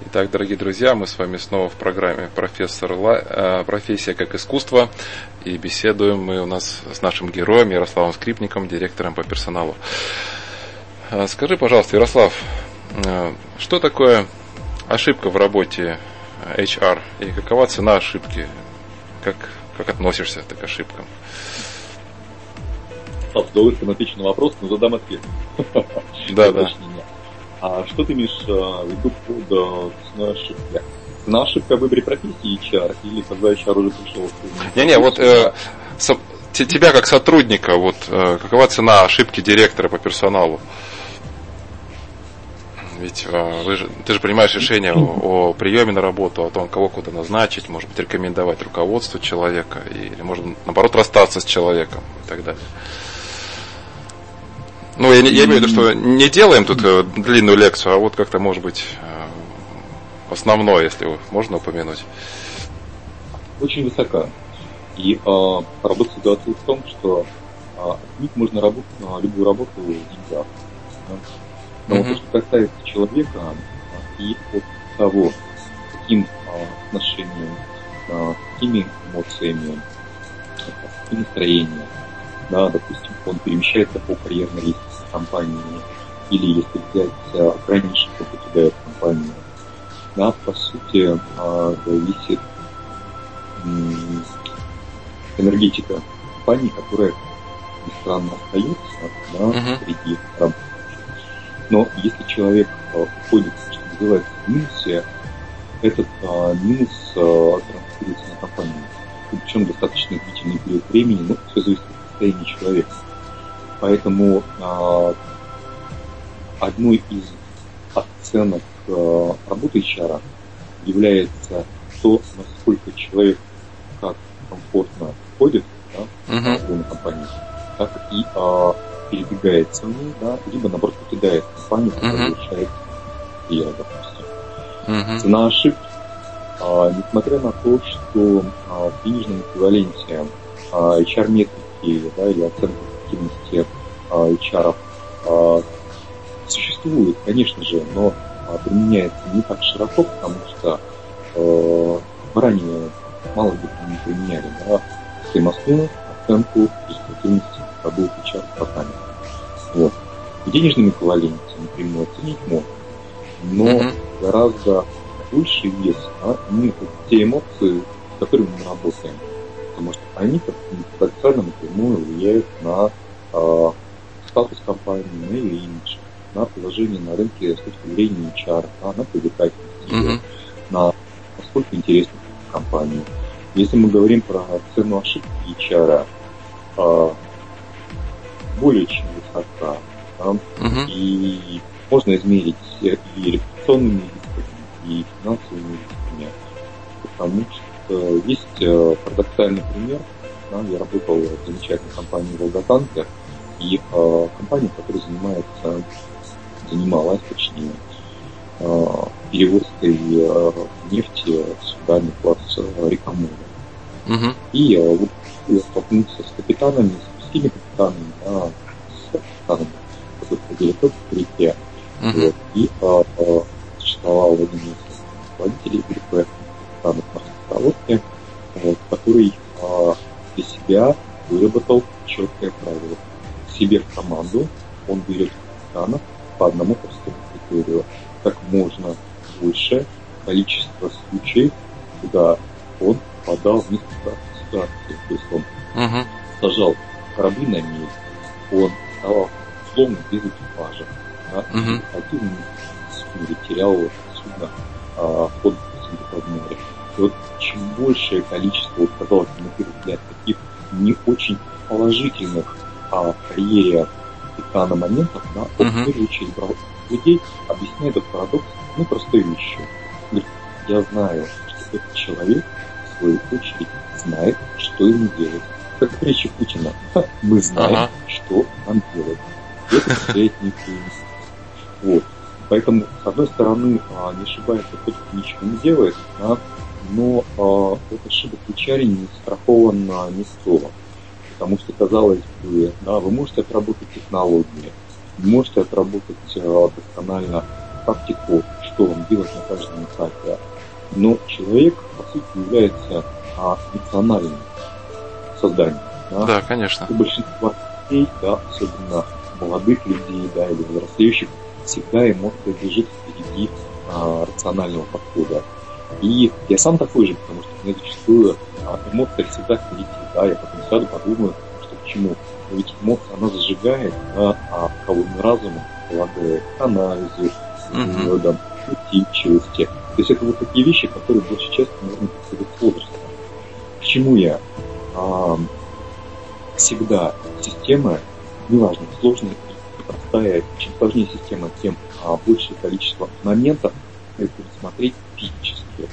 Итак, дорогие друзья, мы с вами снова в программе «Профессор Ла... Э, «Профессия как искусство» и беседуем мы у нас с нашим героем Ярославом Скрипником, директором по персоналу. Э, скажи, пожалуйста, Ярослав, э, что такое ошибка в работе HR и какова цена ошибки? Как, как относишься ты к ошибкам? С удовольствием отвечу на вопрос, но задам ответ. Да, да. А что ты имеешь в виду под ценой ошибки? Цена ошибка в выборе профессии HR или когда HR уже пришел? Не-не, вот э, со, тебя как сотрудника, вот э, какова цена ошибки директора по персоналу? Ведь э, вы же, ты же принимаешь решение о, о приеме на работу, о том, кого куда назначить, может быть, рекомендовать руководству человека, или, может, наоборот, расстаться с человеком и так далее. Ну, я, я имею в виду, что не делаем тут э, длинную лекцию, а вот как-то, может быть, э, основное, если можно упомянуть. Очень высока. И э, работа ситуации в том, что э, можно работу, э, любую работу в деньгах. Но mm-hmm. то, что касается человека и от того, каким э, отношением, э, какими эмоциями, каким настроением, да, допустим, он перемещается по карьерной лестнице компании, или если взять а, раньше, кто покидает компанию, да, по сути, а, зависит энергетика компании, которая странно остается да, uh-huh. среди работ. Но если человек а, уходит, что называется, в минусе, этот а, минус а, транслируется на компанию. Причем достаточно длительный период времени, но все зависит состоянии человека. Поэтому э, одной из оценок э, работы HR является то, насколько человек как комфортно входит да, uh-huh. в компанию, так и э, передвигается в ней, да, либо наоборот покидает компанию, которая uh-huh. решает карьеру, допустим. Uh-huh. Цена ошибки, а, несмотря на то, что а, в денежном эквиваленте а, HR-метрики эффективности да, или оценка эффективности а, HR а, существует, конечно же, но а, применяется не так широко, потому что а, ранее мало где не применяли да, стоимостную оценку результативности HR в программе. Вот. В денежном эквиваленте напрямую оценить можно, но mm-hmm. гораздо больше вес а, имеют те эмоции, с которыми мы работаем потому что они потенциально напрямую влияют на э, статус компании, на ее имидж, на положение на рынке с точки зрения HR, да, на привлекательность mm-hmm. на насколько интересна компания. Если мы говорим про цену ошибки HR, э, более чем высока, да, mm-hmm. и можно измерить и репутационными рисками, и финансовыми рисками, потому что Э, есть э, парадоксальный пример. Да, я работал в замечательной компании «Волготанка», и э, компания, которая занимается, занималась, точнее, э, перевозкой э, нефти судами класса рекомода. Uh-huh. И э, вот я столкнулся с капитанами, с морскими капитанами, да, с капитанами, которые только по реке. Uh-huh. Вот, и э, э, существовал один из руководителей группы капитанов морских вот, который а, для себя выработал четкое правило. Себе в команду он берет капитанов по одному простому критерию. Как можно больше количество случаев, когда он попадал в ситуаций. То есть он uh-huh. сажал корабли на мель, он оставался условно без экипажа, да, uh-huh. или терял судно а, ход в море. И вот чем большее количество, вот, казалось бы, на первый взгляд, таких не очень положительных а, карьере капитана моментов, да, он uh-huh. в первую очередь брал людей, объясняя этот парадокс ну, простой вещью. Говорит, я знаю, что этот человек, в свою очередь, знает, что ему делать. Как речи Путина. Мы знаем, ага. что нам делать. Это стоять не Вот. Поэтому, с одной стороны, а, не ошибается тот, кто ничего не делает, да, но а, от ошибок HR не страхован никто. Потому что, казалось бы, да, вы можете отработать технологии, можете отработать а, досконально практику, что вам делать на каждом этапе. Но человек, по сути, является а, эмоциональным созданием. Да, да конечно. У большинства людей, да, особенно молодых людей, да, или взрослеющих, всегда эмоция лежит впереди а, рационального подхода. И я сам такой же, потому что у меня зачастую а, эмоция всегда впереди, да, я потом сяду, подумаю, что к чему. Но ведь эмоция, она зажигает, да, а холодный разум полагает к анализу, mm-hmm. да, усидчивости. То есть это вот такие вещи, которые большей части можно подходить с возрастом. К чему я? Всегда система, неважно, сложная простая, чем сложнее система, тем а, большее количество моментов это смотреть физически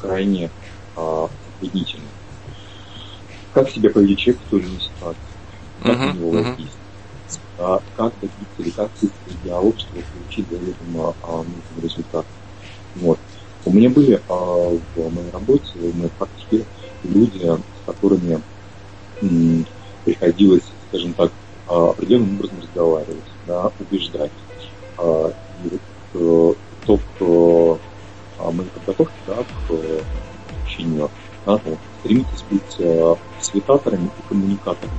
крайне а, затруднительно. Как себя поведет человек в той или иной ситуации? Как uh-huh, у него uh-huh. а, как добиться или как выстроить диалог, чтобы получить заведомо а, нужный результат. Вот. У меня были а, в моей работе, в моей практике люди, с которыми приходилось, скажем так, а, определенным образом разговаривать, да, убеждать. А, и вот э, то, кто а, моей подготовке да, к обучению, да, ну, стремитесь быть фасилитаторами и коммуникаторами.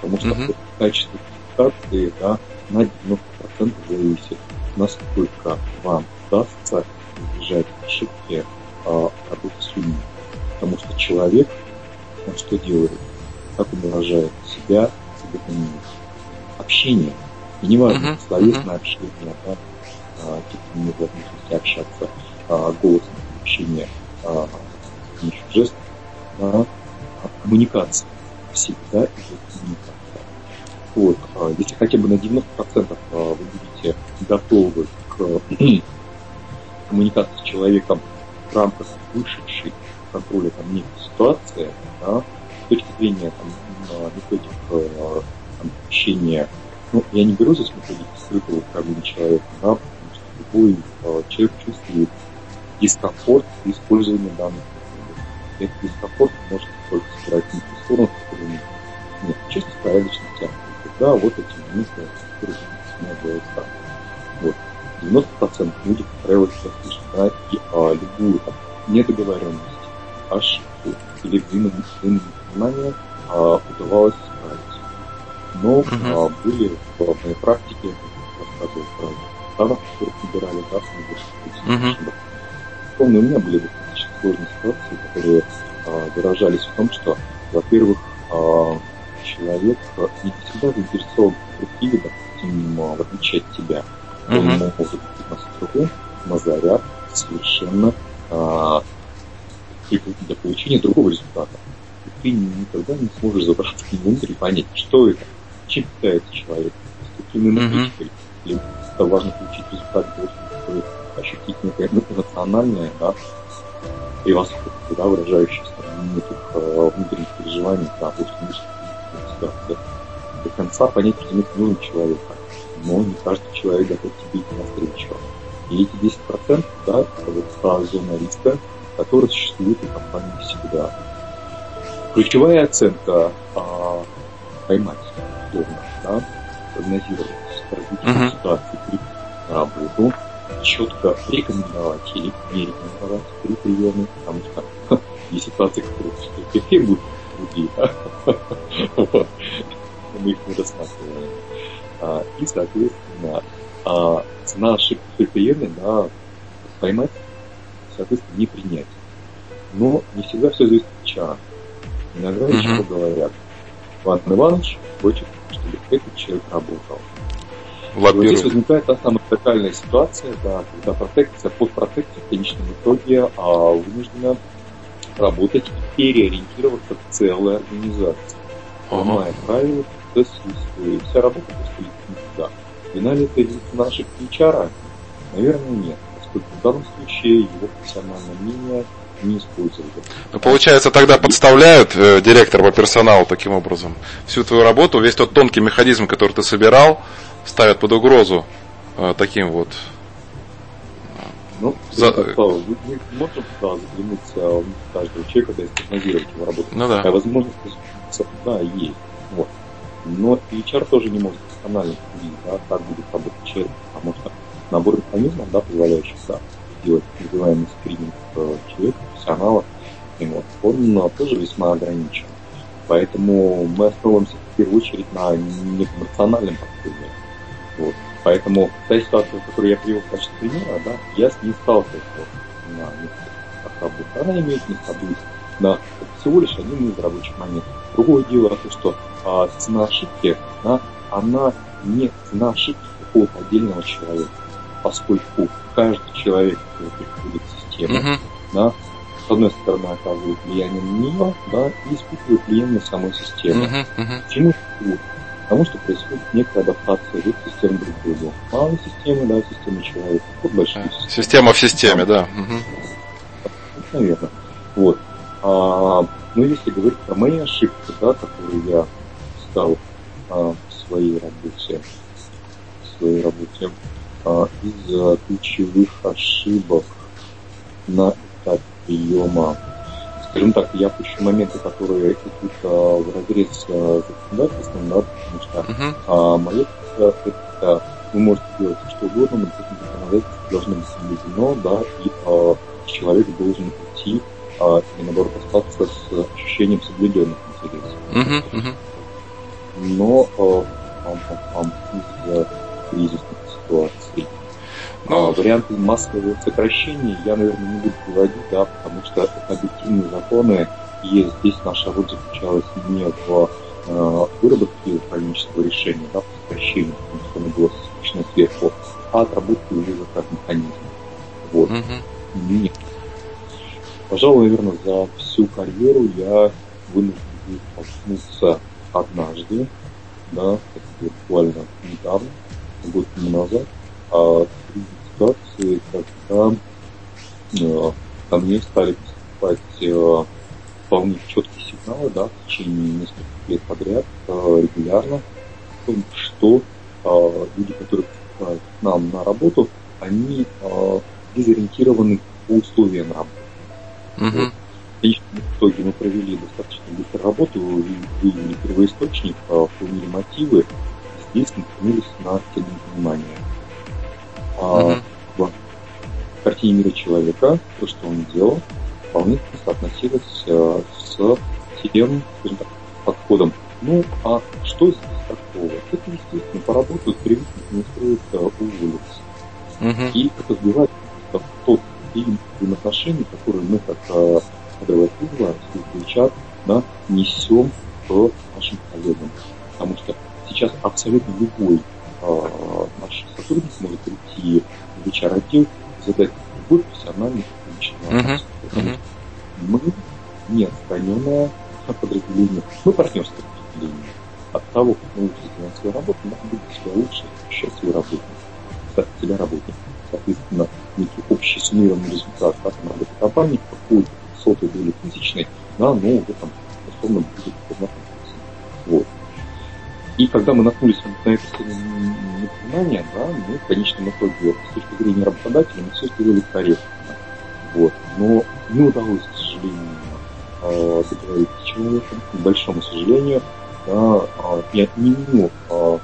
Потому что mm-hmm. качество коммуникации да, на 90% зависит, насколько вам удастся избежать ошибки работы с людьми. Потому что человек, он что делает? Как он выражает себя, понимает общение. И не важно, uh-huh. словесное uh-huh. общение, да, а, каким в этом смысле общаться, а, голосом общение, а, жестов, да, а коммуникация. Всегда идет коммуникация. Вот, а, если хотя бы на 90% а, вы будете готовы к коммуникации с человеком в рамках вышедшей контроля там, некой ситуации, да, с точки зрения там, методик там, общения ну, я не беру здесь методики скрытого управления человеком, да, потому что любой э, человек чувствует дискомфорт при использовании данных методик. Этот дискомфорт может только сыграть не ту сторону, которую нет. Нет, чисто порядочно тянут. Да, вот эти моменты, которые делают так. Вот. 90% люди, как правило, слышат, да, и а, любую там, недоговоренность, ошибку или взаимное внимание а, удавалось но uh-huh. а, были в моей практике, рассказывал про старых, которых набирали, да, с uh-huh. у меня были достаточно сложные ситуации, которые а, выражались в том, что, во-первых, а, человек не всегда заинтересован в коллективе, допустим, в отличие от тебя. Он может быть на строго, на заряд, совершенно а, для получения другого результата. И ты никогда не сможешь забраться к нему внутрь и понять, что это, чем питается человек, с какими энергетикой. Или это важно получить результат чтобы ощутить некое эмоциональное, да, превосходство, да, выражающееся в неких э, внутренних переживаниях, да, то есть ситуации. До конца понять, разумеется, нужен человека, но не каждый человек готов тебе идти навстречу. И эти 10%, да, это вот та зона риска, которая существует у компании всегда. Ключевая оценка а, поймать условно, да, прогнозировать развитие uh-huh. ситуации при работу, четко рекомендовать или не рекомендовать при приеме, потому что есть ситуации, которые эффект будет другие, да? мы их не рассматриваем. А, и, соответственно, а, цена ошибки при приеме, да, поймать, соответственно, не принять. Но не всегда все зависит от чара. Иногда uh-huh. еще говорят, Иван Иванович хочет чтобы этот человек работал. Вот здесь возникает та самая тотальная ситуация, да, когда протекция, подпротекция в конечном итоге а, вынуждена работать и переориентироваться в целую организацию. Понимая ага. правила, процесс и вся работа просто летит туда. Вина ли это из наших HR? Наверное, нет, поскольку в данном случае его профессиональное мнение не использовали. Ну, получается, тогда подставляют э, директор по персоналу таким образом. Всю твою работу, весь тот тонкий механизм, который ты собирал, ставят под угрозу э, таким вот ну, За... мы, можем да, заглянуть а, в каждого человека, да, и спрогнозировать его работу. Ну да. Такая возможность, да, есть. Вот. Но HR тоже не может досконально судить, да, как будет работать человек, потому что набор механизмов, да, позволяющих да, сделать называемый скрининг э, человека, профессионала, вот, он тоже весьма ограничен. Поэтому мы основываемся в первую очередь на некоммерциональном подходе. Вот. Поэтому та ситуация, которую я привел в качестве примера, да, я с ней сталкивался на работах. Она имеет место быть. Да, всего лишь один из рабочих моментов. Другое дело то, что а, цена ошибки, да, она не цена ошибки какого-то отдельного человека, поскольку каждый человек, который приходит в систему, uh-huh. да, с одной стороны оказывает влияние на нее, да, и испытывает влияние на самой системы. Uh-huh. Uh-huh. Почему? Потому что происходит некая адаптация от системы друг к другу. Малой системы, да, системы человека, вот большие системы. Система в системе, да. Угу. Наверное. Вот. А, ну, если говорить про мои ошибки, да, которые я стал а, в своей работе, в своей работе, а, из ключевых ошибок на этапе приема скажем так, я пущу моменты, которые идут а, в разрез с а, законодательством, да, потому что uh-huh. а, мое это вы можете делать что угодно, но это законодательство должно быть соблюдено, да, и а, человек должен идти а, и наоборот остаться с ощущением соблюденных интересов. Uh-huh. Uh-huh. Но а, а, а, из кризисных ситуаций но... А, варианты массового сокращения я, наверное, не буду приводить, да, потому что объективные законы, и здесь наша роль заключалась не в э, выработке управленческого решения, да, по сокращению, потому что оно было спущено сверху, а отработки уже как механизм. Вот. Угу. Нет. Пожалуй, наверное, за всю карьеру я вынужден был столкнуться однажды, да, буквально недавно, год назад, а ситуации, когда э, ко мне стали поступать э, вполне четкие сигналы, да, в течение нескольких лет подряд, э, регулярно, о том, что э, люди, которые поступают к нам на работу, они дезориентированы по условиям работы. Вот. Конечно, в итоге мы провели достаточно быструю работу, выявили первоисточник, поняли мотивы, здесь наткнулись на тему внимания. Mm-hmm. в картине мира человека, то, что он делал, вполне соотносилось э, с тем, скажем так, подходом. Ну, а что здесь такого? Это, естественно, поработают, привыкнут, не стоит э, уволиться. Uh-huh. И это сбивает тот фильм взаимоотношений, который мы как э, кадровая служба, служба да, несем к нашим коллегам. Потому что сейчас абсолютно любой э, наш сотрудник может прийти в HR-отдел и задать любой профессиональный личный вопрос. Uh-huh. Что мы не отстраненное подразделение, мы партнерское подразделение. От того, как мы выполняем свою работу, надо будет себя лучше ощущать свой работник, себя работник. Соответственно, некий общий суммированный результат да, там, работы компании, какой сотой доли тысячной, да, но уже там условно будет познакомиться. Вот. И когда мы наткнулись на это непонимание, да, мы в конечном итоге с точки зрения работодателя мы все сделали корректно. Вот. Но не удалось, к сожалению, договориться с человеком, к большому сожалению, да, я а, не меню, а,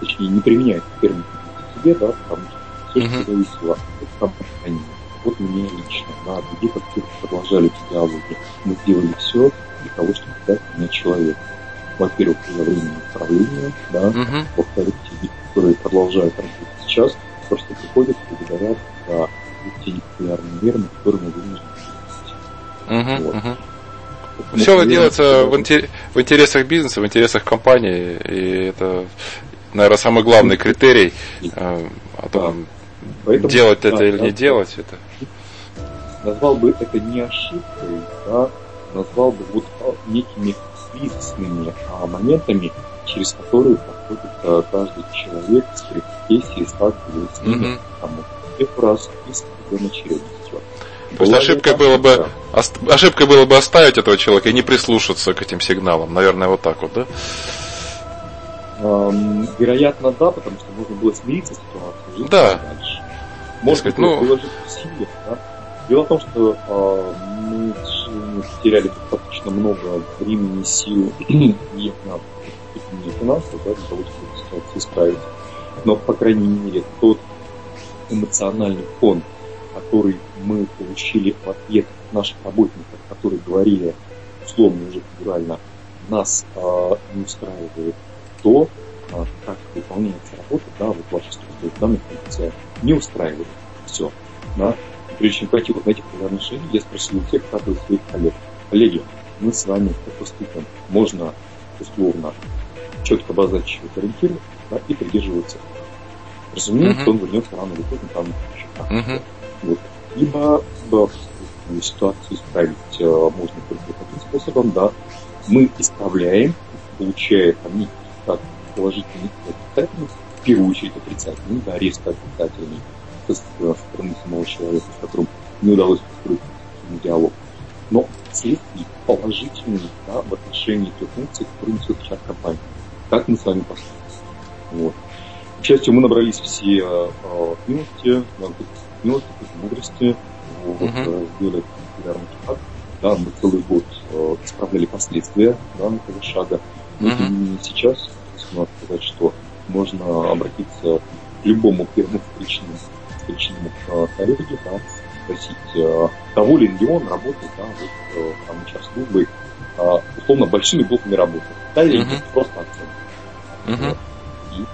точнее, не применяю термин к себе, да, потому что все, что зависело от компании. Вот мне лично, да, людей, которые продолжали эти диалоги. Мы сделали все для того, чтобы дать мне человека во-первых, за время управления, да, uh-huh. во-вторых, те, которые продолжают работать сейчас, просто приходят и говорят за те непопулярные меры, на которые мы вынуждены uh-huh, вот. uh-huh. Все это делается в, интер... в интересах бизнеса, в интересах компании, и это, наверное, самый главный критерий э, о том, да. Поэтому, делать да, это или да, не делать это. Назвал бы это не ошибкой, да, назвал бы вот некими кризисными моментами, через которые проходит а, каждый человек с профессией, сталкиваясь с ними, mm-hmm. там, первый раз и с определенной очередностью. То есть ошибкой было бы ошибкой было бы оставить этого человека и не прислушаться к этим сигналам. Наверное, вот так вот, да? Эм, вероятно, да, потому что можно было смириться с ситуацией. Да. Дальше. Может сказать, ну... приложить усилия, да? Дело в том, что э, мы потеряли достаточно много времени, сил и на финансов, да, для того, чтобы ситуацию исправить. Но, по крайней мере, тот эмоциональный фон, который мы получили в ответ от наших работников, которые говорили, условно уже федерально, нас э, не устраивает то, э, как выполняется работа, да, вот ваша служба в данной функции не устраивает. Все. Да. прежде чем пойти вот на эти популярные я спросил у всех, как своих коллег. Коллеги, мы с вами поступим? Можно условно четко обозначить ориентир да, и придерживаться. Разумеется, uh-huh. он вернется рано или поздно там счетах. Uh-huh. Вот. Либо да, ситуацию исправить э, можно только таким способом, да. Мы исправляем, получая там некий результат положительный и отрицательный, в первую очередь отрицательный, да, резко отрицательный, со стороны самого человека, с которым не удалось построить диалог. Но следствие положительные да, в отношении тех функций, которые несет сейчас компания. Как мы с вами поступим? Вот. К счастью, мы набрались все э, милости, милости, мудрости, вот, uh-huh. сделали регулярный шаг. Да, мы целый год э, исправляли последствия да, этого шага. Но uh-huh. тем не менее сейчас, надо сказать, что можно обратиться к любому первому встречному, встречному э, коллеге, да, спросить, э, доволен ли он работает, да, вот э, там сейчас службой, э, условно, большими блоками работы. Да, или uh-huh. просто оценка. Uh-huh.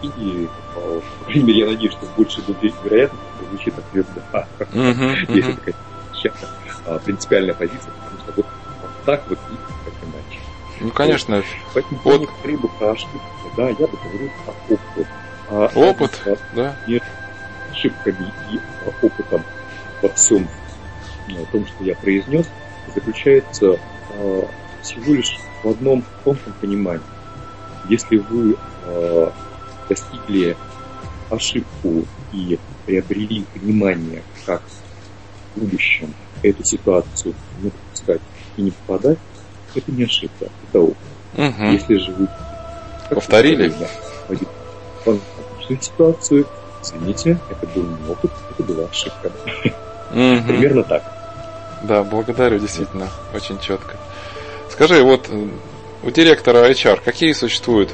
И, и по крайней мере, я надеюсь, что больше вероятно звучит ответ да. Uh-huh, Если такая честно, принципиальная позиция, потому что вот, вот так вот и как иначе. Ну, конечно. Поэтому вот. я не бы про ошибки, да, я бы говорил про опыт. А, опыт, а, да. Не ошибками и а, опытом во всем о том, что я произнес, заключается а, всего лишь в одном тонком понимании. Если вы а, достигли ошибку и приобрели понимание, как в будущем эту ситуацию не допускать и не попадать, это не ошибка, это опыт. Угу. Если же вы повторили ситуацию, извините, это был не опыт, это была ошибка. Угу. Примерно так. Да, благодарю, действительно, очень четко. Скажи, вот у директора HR какие существуют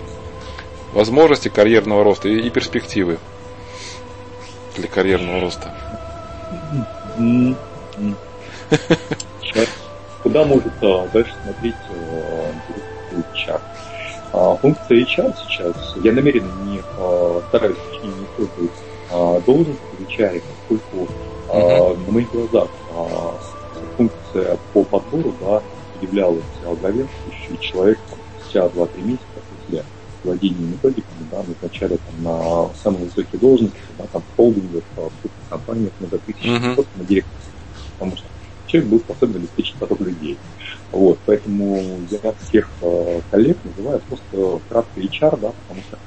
возможности карьерного роста и, и перспективы для карьерного роста? Куда может а, дальше смотреть HR? А, а, функция HR сейчас, я намеренно не стараюсь не использовать должность HR, поскольку на моих глазах функция по подбору да, являлась главенствующей человек спустя 2-3 месяца после владения методиками, да, назначали там на самые высокие должности, да, там в холдингах, в компаниях многотысячных, uh-huh. просто на директора. Потому что человек был способен обеспечить поток людей. Вот, поэтому я всех э, коллег называю просто кратко HR, да, потому что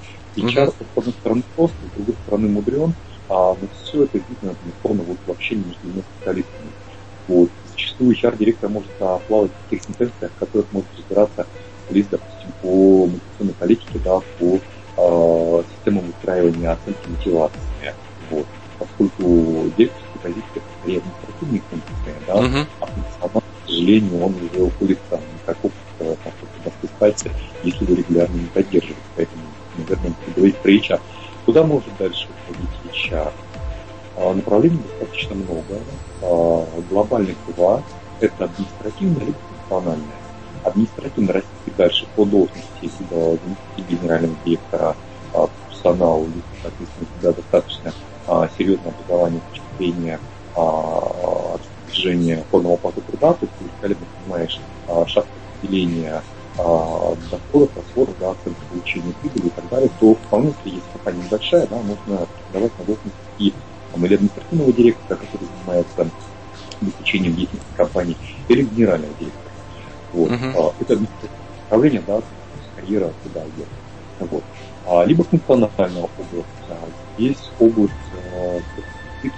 HR, uh-huh. с одной стороны, прост, с другой стороны, мудрен, а все это видно, безусловно, вот в общении между двумя специалистами. Вот. Зачастую HR-директор может а, плавать в тех сентенциях, в которых может разбираться лист, допустим, по мотивационной политике, да, по э, системам выстраивания оценки мотивации. Вот. Поскольку директорская позиция скорее административные функции, да, uh-huh. а функционал, к сожалению, он уже уходит там как опыт, как опыт пальцы, если вы регулярно не поддерживаете. Поэтому, наверное, говорить про HR. Куда может дальше уходить HR? А, направлений достаточно много. А, глобальных два. Это административное либо функциональное административно расти дальше по должности генерального директора а, персонала, либо, соответственно, всегда достаточно серьезное образование с точки зрения движения полного оплаты труда, то есть ты великолепно понимаешь шаг распределения а, доходов, расходов, да, получения прибыли и так далее, то вполне, если есть компания небольшая, да, можно давать на должность и там, или административного директора, который занимается обеспечением деятельности компании, или генерального директора. Вот. Uh-huh. Это направление, да, карьера туда идет. Вот. А, либо функциональная область. А, есть область э, э,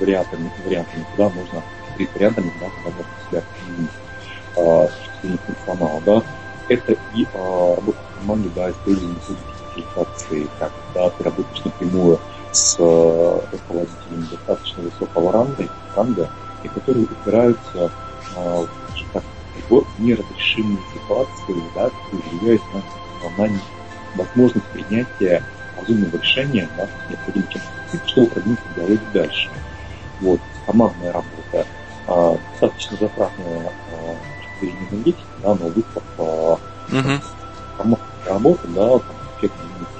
вариантами, вариантами, куда можно перед вариантами, да, когда можно себя применить а, функционал, да, это и а, работа в команде, да, использование как, да, ты работаешь напрямую с а, руководителем достаточно высокого ранга, ранга и которые упираются а, так, в неразрешимые ситуации, да, которые влияют на, на возможность принятия разумного решения, да, необходимо чем-то чтобы продвинуться диалоге дальше. Вот, командная работа, а, достаточно затратная а, в энергетики, да, но выход а, uh-huh. командная работа, да, эффект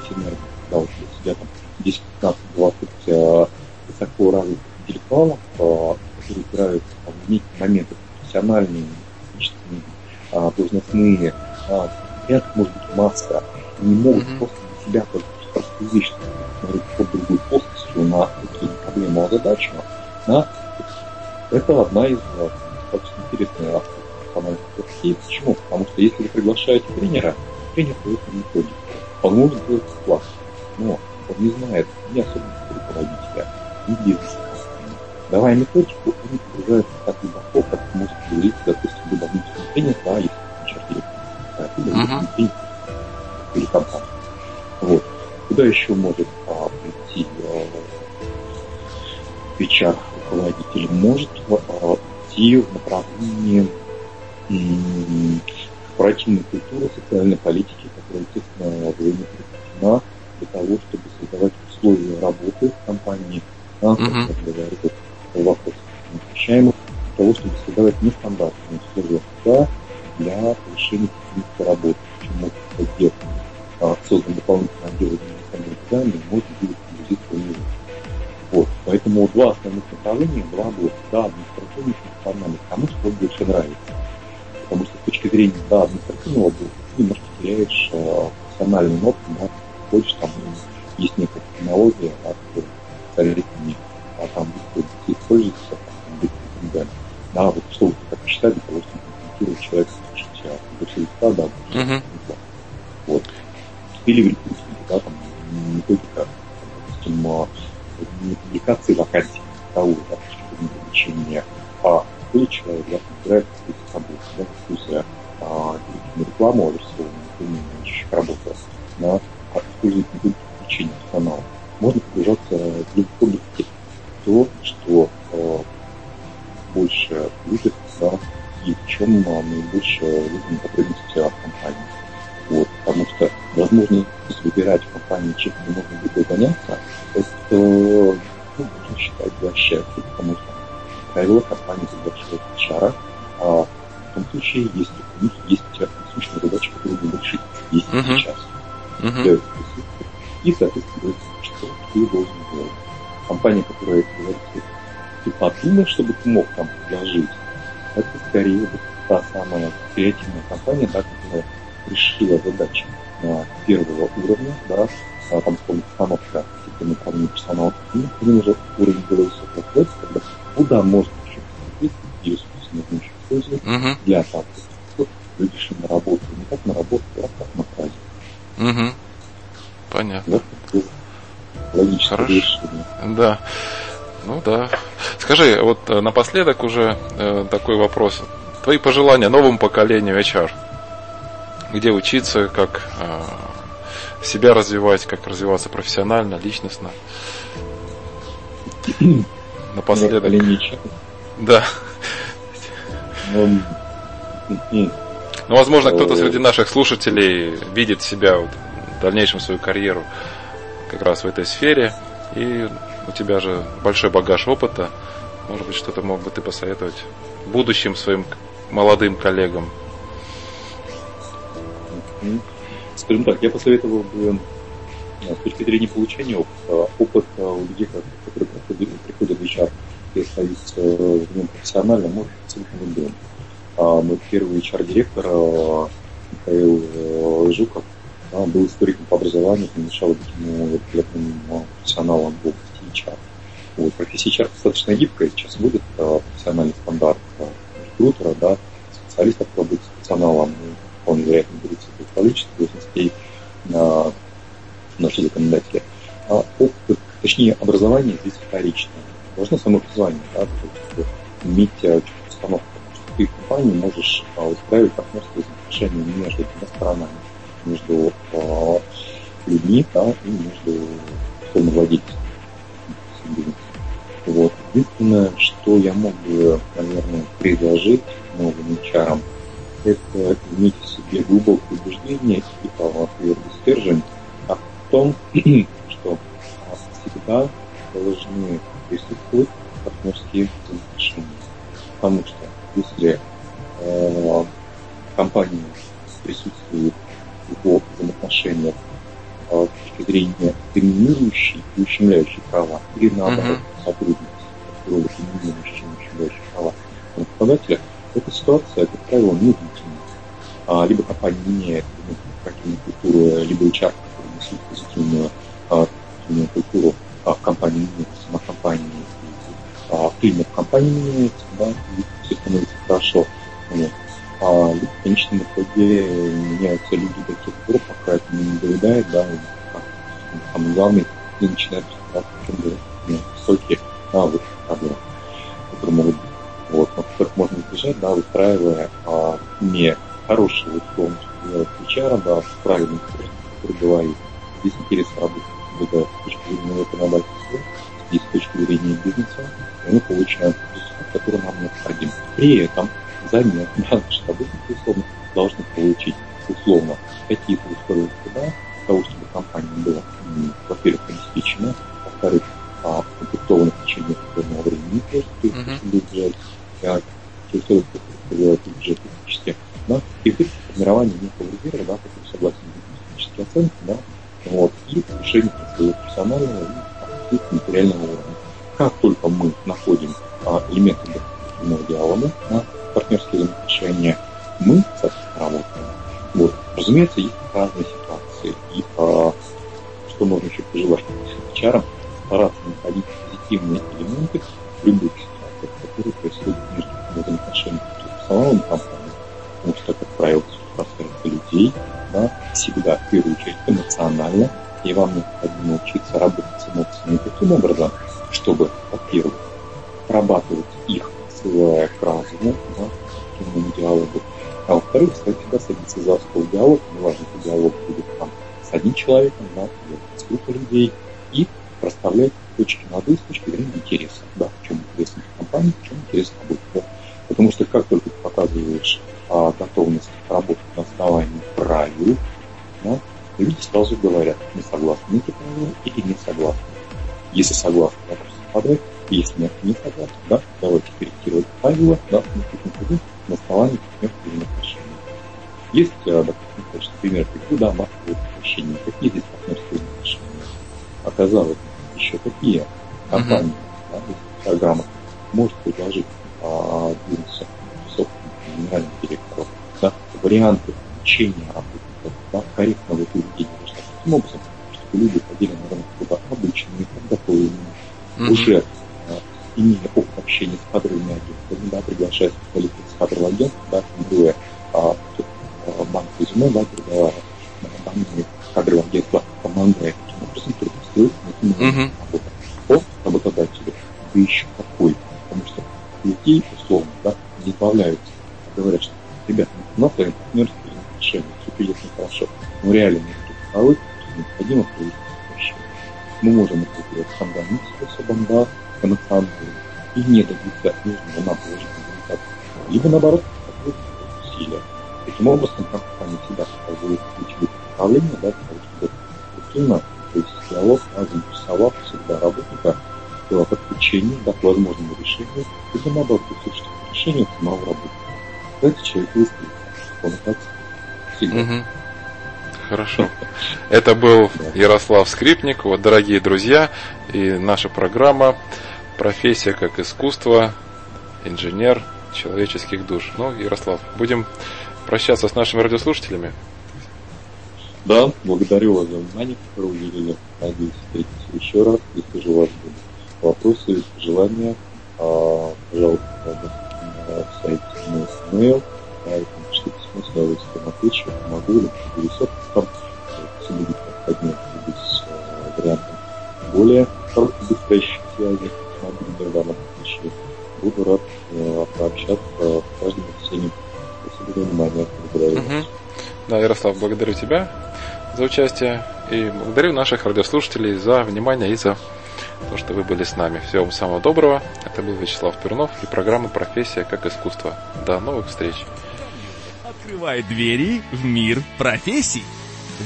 синергии, когда вот у тебя там 10, 15, 20 а, высоко развитых интеллектуалов, а, которые там, в некие моменты профессиональные, личностные, а, должностные, а, ряд, может быть, масса, не могут mm-hmm. просто для себя только простую вещь, смотреть под другой плоскостью на какие проблемы озадачены, да, это одна из э, достаточно интересных путей. Почему? Потому что если вы приглашаете тренера, тренер дает методику. Он может сделать класс, но он не знает ни особенностей руководителя, ни бизнеса. Давая методику, он не погружается так глубоко, как может говорить, допустим, либо внутренний тренер, да, если да, либо uh-huh. или компания. Вот. Куда еще может а, прийти а, HR руководитель? Может а, идти в решила задачи на первого уровня, да, а, там установка системы управления персонала, и один уже уровень более высокого производства, когда куда можно еще какие ресурсы нужно еще использовать uh-huh. для соответствия. Люди на работу, не как на работу, а как на праздник. Угу. Понятно. Логическое Хорошо. решение. Да. Ну да. Скажи, вот э, напоследок уже э, такой вопрос. Твои пожелания новому поколению HR? Где учиться, как э, себя развивать, как развиваться профессионально, личностно? Напоследок. Да. Ну, ну, возможно, кто-то среди наших слушателей видит себя вот, в дальнейшем свою карьеру как раз в этой сфере. И у тебя же большой багаж опыта. Может быть, что-то мог бы ты посоветовать будущим своим молодым коллегам? Скажем так, я посоветовал бы э, с точки зрения получения опыта, опыт э, у людей, которые приходят, в HR и остаются в нем профессионально, может быть абсолютно любым. А мой первый HR-директор э, Михаил Жуков да, был историком по образованию, помешал быть ему великолепным профессионалом в области HR. Вот, профессия HR достаточно гибкая, сейчас будет профессиональный стандарт рекрутера, да, специалист, который будет специалистом, вполне вероятно, количество должностей на наши законодатели. А опыт, точнее, образование здесь вторичное. Должно само образование, да, то есть иметь установку, потому что ты в компании можешь устраивать партнерские отношения между двумя сторонами, между людьми да, и между условно владельцем Вот. Единственное, что я мог бы, наверное, предложить новым HR, это иметь в себе глубокое убеждение и твердый стержень о том, что всегда должны присутствовать партнерские взаимоотношения. Потому что если э, компания присутствует в взаимоотношениях э, с точки зрения доминирующей и ущемляющей права, или наоборот, uh-huh. сотрудничества, роли доминирующей и ущемляющей права работодателя, эта ситуация, как правило, не либо компания меняет какие культуры, либо HR, который несут позитивную, а, позитивную культуру а, в компании сама компания а, климат компании меняется, да, и все становится хорошо. Вот. А в конечном итоге меняются люди до тех пор, пока это не надоедает, да, и самый главный, не начинают разбираться, в чем дело, ну, высокие навыки проблем, которые могут быть. Вот, но которых можно избежать, да, выстраивая а, не хорошие условия, что делать HR, да, который говорит, здесь интерес работы, это с точки зрения законодательства, здесь с точки зрения бизнеса, и мы получаем результат, который нам необходим. При этом взамен наши работники условно должны получить условно какие-то условия труда, для того, чтобы компания была, во-первых, обеспечена, во-вторых, а, укомплектована в течение определенного времени, то есть uh-huh. а, те условия, которые бюджет да, и формирование некого резерва, да, который согласен с технические оценки, да, вот, и повышение своего профессионального и материального уровня. Как только мы находим а, элементы дополнительного диалога, а, партнерские взаимоотношения, мы, соответственно, работаем. Вот. Разумеется, есть разные ситуации. И а, что можно еще пожелать HR, стараться находить позитивные элементы в любых ситуациях, которые происходят между взаимоотношениями с персоналом компании. Потому что, как правило, пространство людей да, всегда, в первую очередь, эмоционально, и вам необходимо учиться работать с эмоциями таким образом, чтобы, во-первых, прорабатывать их, ссылая к разуму, да, к диалогу, а во-вторых, всегда садиться за стол диалог, неважно, что диалог будет там с одним человеком, да, с группой людей, и расставлять сразу говорят, не согласны или не согласны. Если согласны, вопрос совпадает, если нет, не согласны, да, давайте корректировать правила, да, на, на основании партнерских отношений. Есть, а, допустим, конечно, пример приведу, да, массовые отношения. Какие здесь партнерские отношения? Оказалось, еще какие компании, да, программа может предложить а, бизнесу собственным генеральным директором да, варианты Либо наоборот, усилия. Таким образом, компания всегда показывает ключевые направления, да, для того, чтобы эффективно вести диалог, да, заинтересовав всегда работника в подключении, да, к возможному решению, и наоборот, присутствие решения самого работника. Этот человек выстрелит, он так всегда. Угу. Хорошо. Это был Ярослав Скрипник. Вот, дорогие друзья, и наша программа «Профессия как искусство. Инженер человеческих душ». Ну, Ярослав, будем прощаться с нашими радиослушателями. Да, благодарю вас за внимание, которое уделили. Надеюсь, встретиться еще раз. Если же у вас будут вопросы, желания, а, пожалуйста, на сайте mail, что письмо с удовольствием отвечу, могу ли, пересек там, все будет необходимо без э, вариантов более быстрой связи с мобильным случае. Буду рад пообщаться. Каждому всем спасибо за внимание. Благодарю. Угу. Да, Ярослав, благодарю тебя за участие и благодарю наших радиослушателей за внимание и за то, что вы были с нами. Всего вам самого доброго. Это был Вячеслав Перунов и программа «Профессия как искусство». До новых встреч. Открывает двери в мир профессий.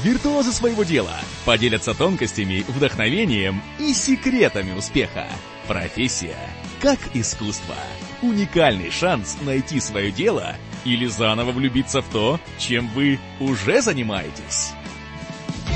Виртуозы своего дела поделятся тонкостями, вдохновением и секретами успеха. Профессия как искусство. Уникальный шанс найти свое дело или заново влюбиться в то, чем вы уже занимаетесь.